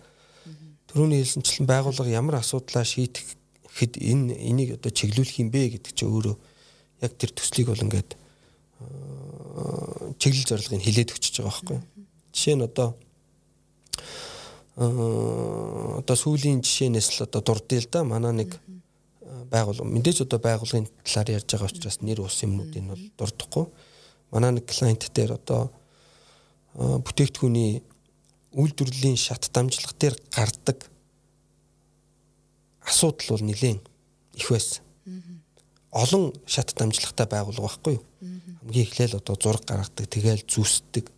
Төрөний хэлсэнчлэн байгууллага ямар асуудлаа шийдэх хэд энэ энийг одоо чиглүүлэх юм бэ гэдэг чинь өөрөө яг тэр төслийг бол ингээд чиглэл зорилгыг хилээд өчөж байгаа байхгүй. Жишээ нь одоо одоо сүүлийн жишээнээс л одоо дурдъя л да манай нэг байгууллага мэдээж одоо байгууллагын талаар ярьж байгаа учраас нэр ус юмнуудыг бол дурдахгүй. Манай нэг клиент дээр одоо бүтээгдэхүүний үйлдвэрлэлийн шат дамжлага дээр гардаг асуудал бол нэлээд их байсан. Олон шат дамжлагтай байгуулга байхгүй юу? Хамгийн эхлээл одоо зураг гаргадаг, тэгээл зүсдэг.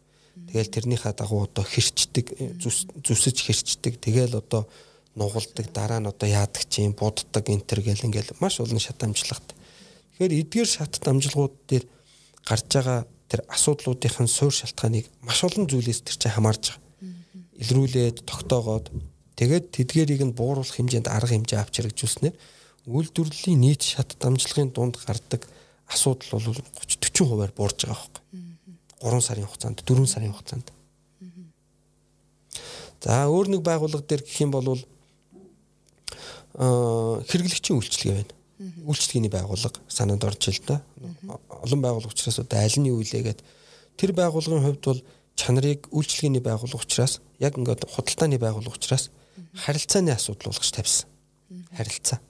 Тэгээл тэрнийхээ дагуу одоо хэрчдэг, зүсэж хэрчдэг. Тэгээл одоо нугалдаг, дараа нь одоо яадаг чинь, буддаг энэ төр гэл ингээл маш олон шат дамжлагтай. Тэгэхээр эдгээр шат дамжлагууд дээр гарч байгаа тэр асуудлуудын суурь шалтгааныг маш олон зүйлээс тэр чинь хамаарж байгаа. Илрүүлээд тогтоогоод тэгээд тэдгэрийг нь бууруулах хэмжээнд арга хэмжээ авч хэрэгжүүлснээр үйлдвэрлэлийн нийт шат дамжлагын дунд гардаг асуудал бол 30 40 хувиар буурж байгаа байхгүй. 3 сарын хугацаанд 4 сарын хугацаанд. За өөр нэг байгууллага дээр гэх юм бол аа хэрэглэгчийн үйлчлэгээ байна үйлчлэгээний байгууллага санаанд орж ил да. Олон байгууллага учраас одоо аль нь юу илээгээд тэр байгууллагын хувьд бол чанарыг үйлчлэгээний байгууллага учраас яг ингээд худалдааны байгууллага учраас харилцааны асуудал болгож тавьсан. Харилцаа.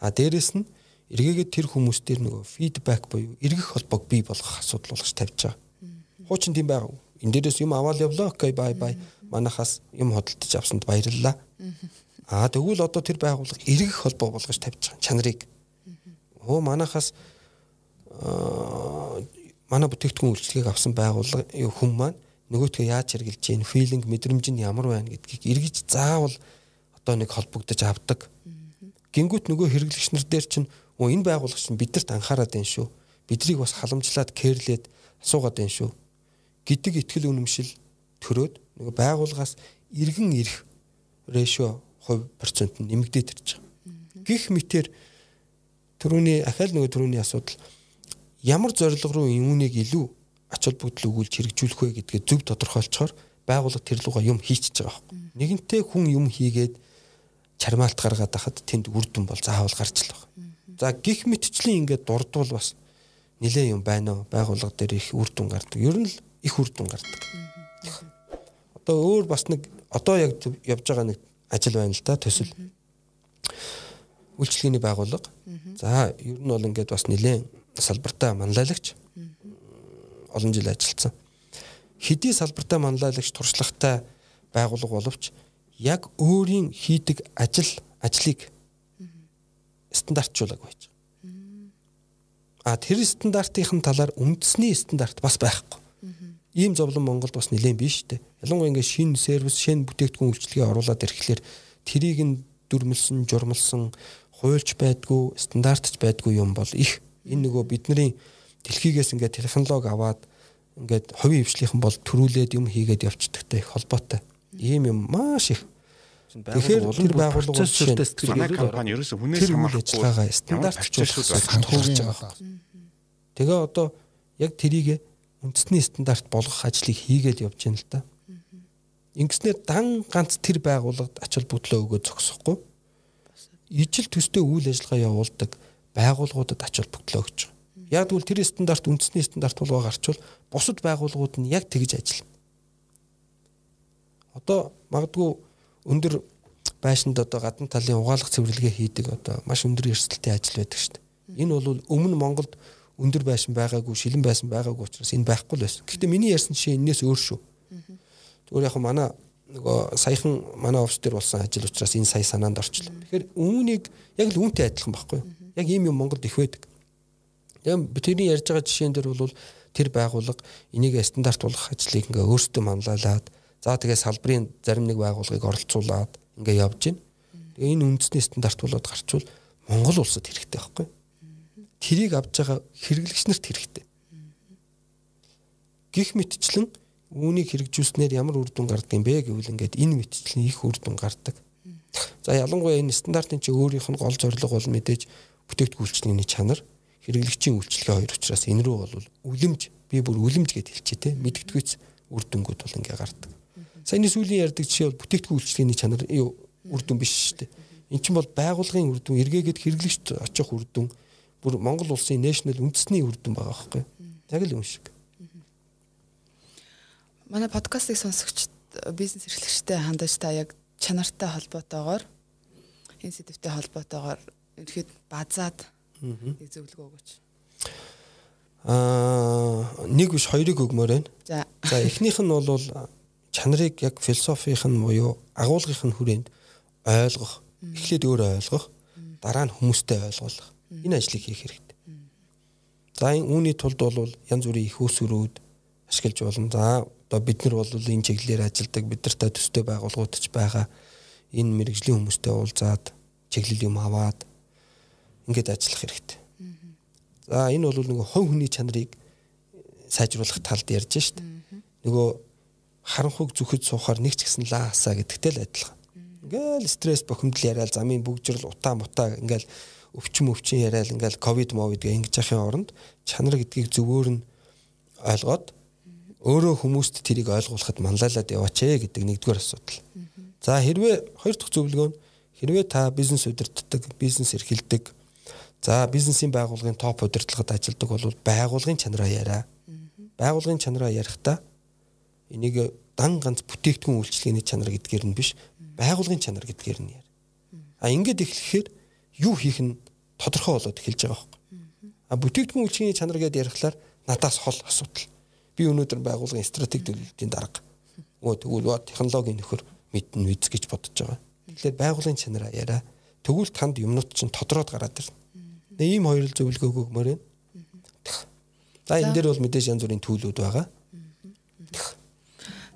А дээрэс нь эргээгээд тэр хүмүүс дээр нөгөө фидбек буюу эргэх холбоог бий болгох асуудал болгож тавьж байгаа. Хуучин тийм байга. Энд дээрээс юм аваад явлаа. Окей, бай бай. Манахаас юм хөдөлтөж авсанд баярлалаа. Аа тэгвэл одоо тэр байгууллага эргэх холбоо болгож тавьж байгаа чанарыг. Өө манахаас манай бүтээгдэхүүн үйлчлэгийг авсан байгууллага хүн маань нөгөөтгөө яаж хэрэгжилж гин филинг мэдрэмж нь ямар байна гэдгийг эргэж заавал одоо нэг холбогдож авдаг. Гингүүт нөгөө хэрэглэгч нар дээр чинь өө энэ байгууллага чинь бидэрт анхаарал дээн шүү. Бидрийг бас халамжлаад кэрлээд асуугаад дээн шүү. гэдэг ихтгэл үнэмшил төрөөд нөгөө байгууллагаас иргэн ирэх рэшио хувь процент нь нэмэгдээд ирж байгаа. Гэх мэтэр төрөүний ахаал нөгөө төрөүний асуудал ямар зорилго руу юуныг илүү ач холбогдол өгүүлж хэрэгжүүлэх вэ гэдгээ зөв тодорхойлцохоор байгууллага тэр луга юм хийчихэж байгаа байхгүй. Нэгэнтээ хүн юм хийгээд чармаалт гаргаад байхад тэнд үр дүн бол заавал гарч л байгаа. За гих мэтчлийн ингээд дурдвал бас нилээ юм байна уу? Байгууллага дээр их үр дүн гардаг. Ер нь л их үр дүн гардаг. Одоо өөр бас нэг одоо яг явж байгаа нэг ажил байна л да төсөл. Үйлчлэгээний байгууллага. За ер нь бол ингээд бас нилээн салбартаа манлайлагч олон жил ажилласан. Хэдий салбартаа манлайлагч туршлагатай байгууллага боловч яг өөрийн хийдэг ажил ажлыг стандартжуулаг байж байгаа. А тэр стандартын талаар үндэсний стандарт бас байхгүй. Ийм зовлон Монголд бас нэлээд биш үү? Ялангуяа ингээд шинэ сервис, шинэ бүтээгдэхүүн үйлчлэгээ оруулаад ирэхлээр тэрийг нь дүрмэлсэн, журмалсан, хуульч байдгүй, стандартч байдгүй юм бол их энэ нөгөө бидний дэлхийгээс ингээд технологи аваад ингээд хувийн хвшлийнхэн бол төрүүлээд юм хийгээд явцдагтай их холбоотой. Ийм юм маш их Тэгэхээр тэр байгууллага процессортээс манай компани ерөөсөө хүнээс хамаарахгүй стандартчлуулах тулж байгаа. Тэгээ одоо яг тэрийг үндэсний стандарт болгох ажлыг хийгээд явж байна л да. Ингэснээр дан ганц тэр байгууллагад ач холбогдлоо өгөө зогсохгүй. Ижил төстэй үйл ажиллагаа явуулдаг байгууллагуудад ач холбогдлоо өгч байгаа. Яг тэгвэл тэр стандарт үндэсний стандарт болоо гарчвал бусад байгууллагууд нь яг тэгж ажиллана. Одоо магадгүй өндөр байшинд одоо гадна талын угаалгах цэвэрлэгээ хийдэг одоо маш өндөр эрсдэлтэй ажил байдаг шүү дээ. Энэ бол өмнө Монголд өндөр байшин байгаагүй, шилэн байшин байгаагүй учраас энэ байхгүй л байсан. Гэхдээ миний ярьсан жишээ энэс өөр шүү. Зүгээр яг манай нөгөө саяхан манай офс дээр болсон ажил учраас энэ сая санаанд орчлоо. Тэгэхээр үүнийг яг л үүнтэй адилхан байхгүй юу? Яг ийм юм Монголд их байдаг. Тэгээ бидний ярьж байгаа жишээн дээр бол тэр байгууллага энийг стандарт болгох ажлыг ингээ өөрсдөө манлайлаад за тэгээ салбарын зарим нэг байгууллагыг оролцуулаад ингээ явж байна. Тэгээ энэ үндэсний стандарт болоод гарчвал Монгол улсад хэрэгтэй байхгүй. Тэрийг авж байгаа хэрэглэгч нарт хэрэгтэй. Гэх мэтчлэн үүнийг хэрэгжүүлснээр ямар үр дүн гардаг юм бэ гэвэл ингээд энэ мэтчлийн их үр дүн гардаг. За ялангуяа энэ стандартын чи өөрийнх нь гол зорилго бол мэдээж бүтээгдэхүүлчний чанар хэрэглэгчийн үйлчлэгээ хоёр учраас энэ рүү бол үлэмж би бүр үлэмж гэд хэлчихэ те мэдгэдэггүйц үр дүнгууд бол ингээ гардаг. Саяны сүүлийн ярьдаг жишээ бол бүтээгдэхүүн үйлчлэгээний чанар үр дүн биш шүү дээ. Эн чинь бол байгууллагын үр дүн, эргээгээд хэрэглэгч очих үр дүн, бүр Монгол улсын national үндэсний үр дүн байгаа байхгүй. Яг л юм шиг. Манай подкастыг сонсогч бизнес эрхлэгчтэй хандаж та яг чанартай холбоотойгоор энэ сэдвтэй холбоотойгоор ерхэд базаад нэг зөвлөгөө өгөөч. Аа нэг биш хоёрыг өгмөр байна. За. За эхнийх нь бол чанарыг яг философийн нь буюу агуулгын нь хүрээнд ойлгох, эхлээд өөрөө ойлгох, дараа нь хүмүүстэй ойлгуулах. Энэ ажлыг хийх хэрэгтэй. За энэ үүний тулд бол янз бүрийн их усрүүд ашиглаж болно. За одоо бид нар бол энэ чиглэлээр ажилладаг бид нартай төстэй байгууллагууд ч байгаа. Энэ мэрэгжлийн хүмүүстэй уулзаад чиглэл юм аваад ингээд ажиллах хэрэгтэй. За энэ бол нөгөө хувь хүний чанарыг сайжруулах талд ярьж штт. Нөгөө харанхуйг зүхэд суухаар нэг ч гэсэн лаасаа гэдэгтэй л адилхан. Ингээл стресс бохимдол яриад замын бүгжрэл утаа мутаа ингээл өвчин өвчин яриад ингээл ковид мовид гэ ингэж яхахын оронд чанар гэдгийг зөвөөр нь ойлгоод өөрөө хүмүүст тэрийг ойлгуулахад манлайлаад яваач ээ гэдэг нэгдүгээр асуудал. За хэрвээ хоёр дахь зөвлөгөө нь хэрвээ та бизнес удирддаг, бизнес эрхэлдэг За бизнесийн байгууллагын топ удирдлагад ажилладаг бол байгууллагын чанараа яриа. Байгууллагын чанараа ярихдаа энийг дан ганц бүтээгдэхүүн үйлчлэгээний чанар гэдгээр нь биш байгууллагын чанар гэдгээр нь яар. А ингээд эхлэхээр юу хийх нь тодорхой болоод эхэлж байгаа байхгүй. А бүтээгдэхүүн үйлчлэгээний чанар гэдээ ярихлаар надаас хол асуудал. Би өнөөдөр байгууллагын стратеги төлөвлөлтийн дарга. Өө тэгвэл технологийн нөхөр мэднэ үз гэж бодож байгаа. Тэгэхээр байгууллагын чанараа яриа. Тэгвэл танд юмнууд чинь тодроод гараад ирнэ Нэг ийм хоёр л зөвлөгөө өгмөр байна. За энэ дээр бол мэдээж янз бүрийн төлөвлөд байгаа.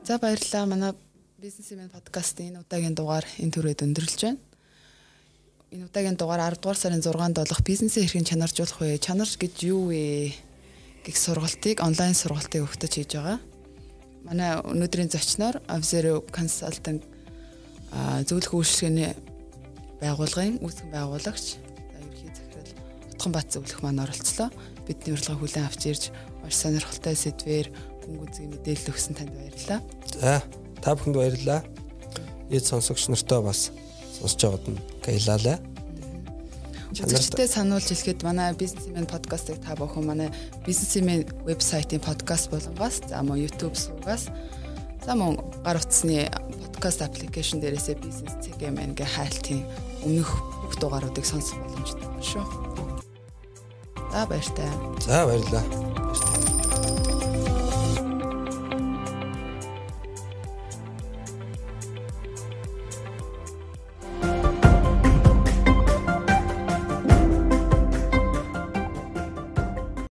За баярлалаа. Манай бизнесмен подкастын энэ удаагийн дугаар энэ төрөйд өндөрлж байна. Энэ удаагийн дугаар 10 дугаар сарын 6-нд болох бизнесээ хэрхэн чанаржуулах вэ? Чанар гэж юу вэ? гэх сургалтыг онлайн сургалтыг өгтөж хийж байгаа. Манай өнөөдрийн зочноор Avzero Consulting зөвлөх үйлчлэгээний байгууллагын үүсгэн байгуулагч ерхий захирал Утганбаат зөвлөх маань оролцлоо. Бидний урилга хүлээн авч ирж маш сонирхолтой сэдвээр гүнгүзгийн мэдээлэл өгсөн танд баярлалаа. За та бүхэнд баярлалаа. Эд сонсогч нартай бас сонсож байгаад нь баярлалаа. Үзэгчтэй сануулж хэлэхэд манай бизнесмен подкастыг та бүхэн манай бизнесмен вебсайтын подкаст болонгоос за мөн YouTube суугаас за мөн гар утасны подкаст аппликейшн дээрээсээ бизнес CGM гэ хайлтын өмнөх бүх дугааруудыг сонсох боломжтой шүү. За баяртай. За баярлалаа.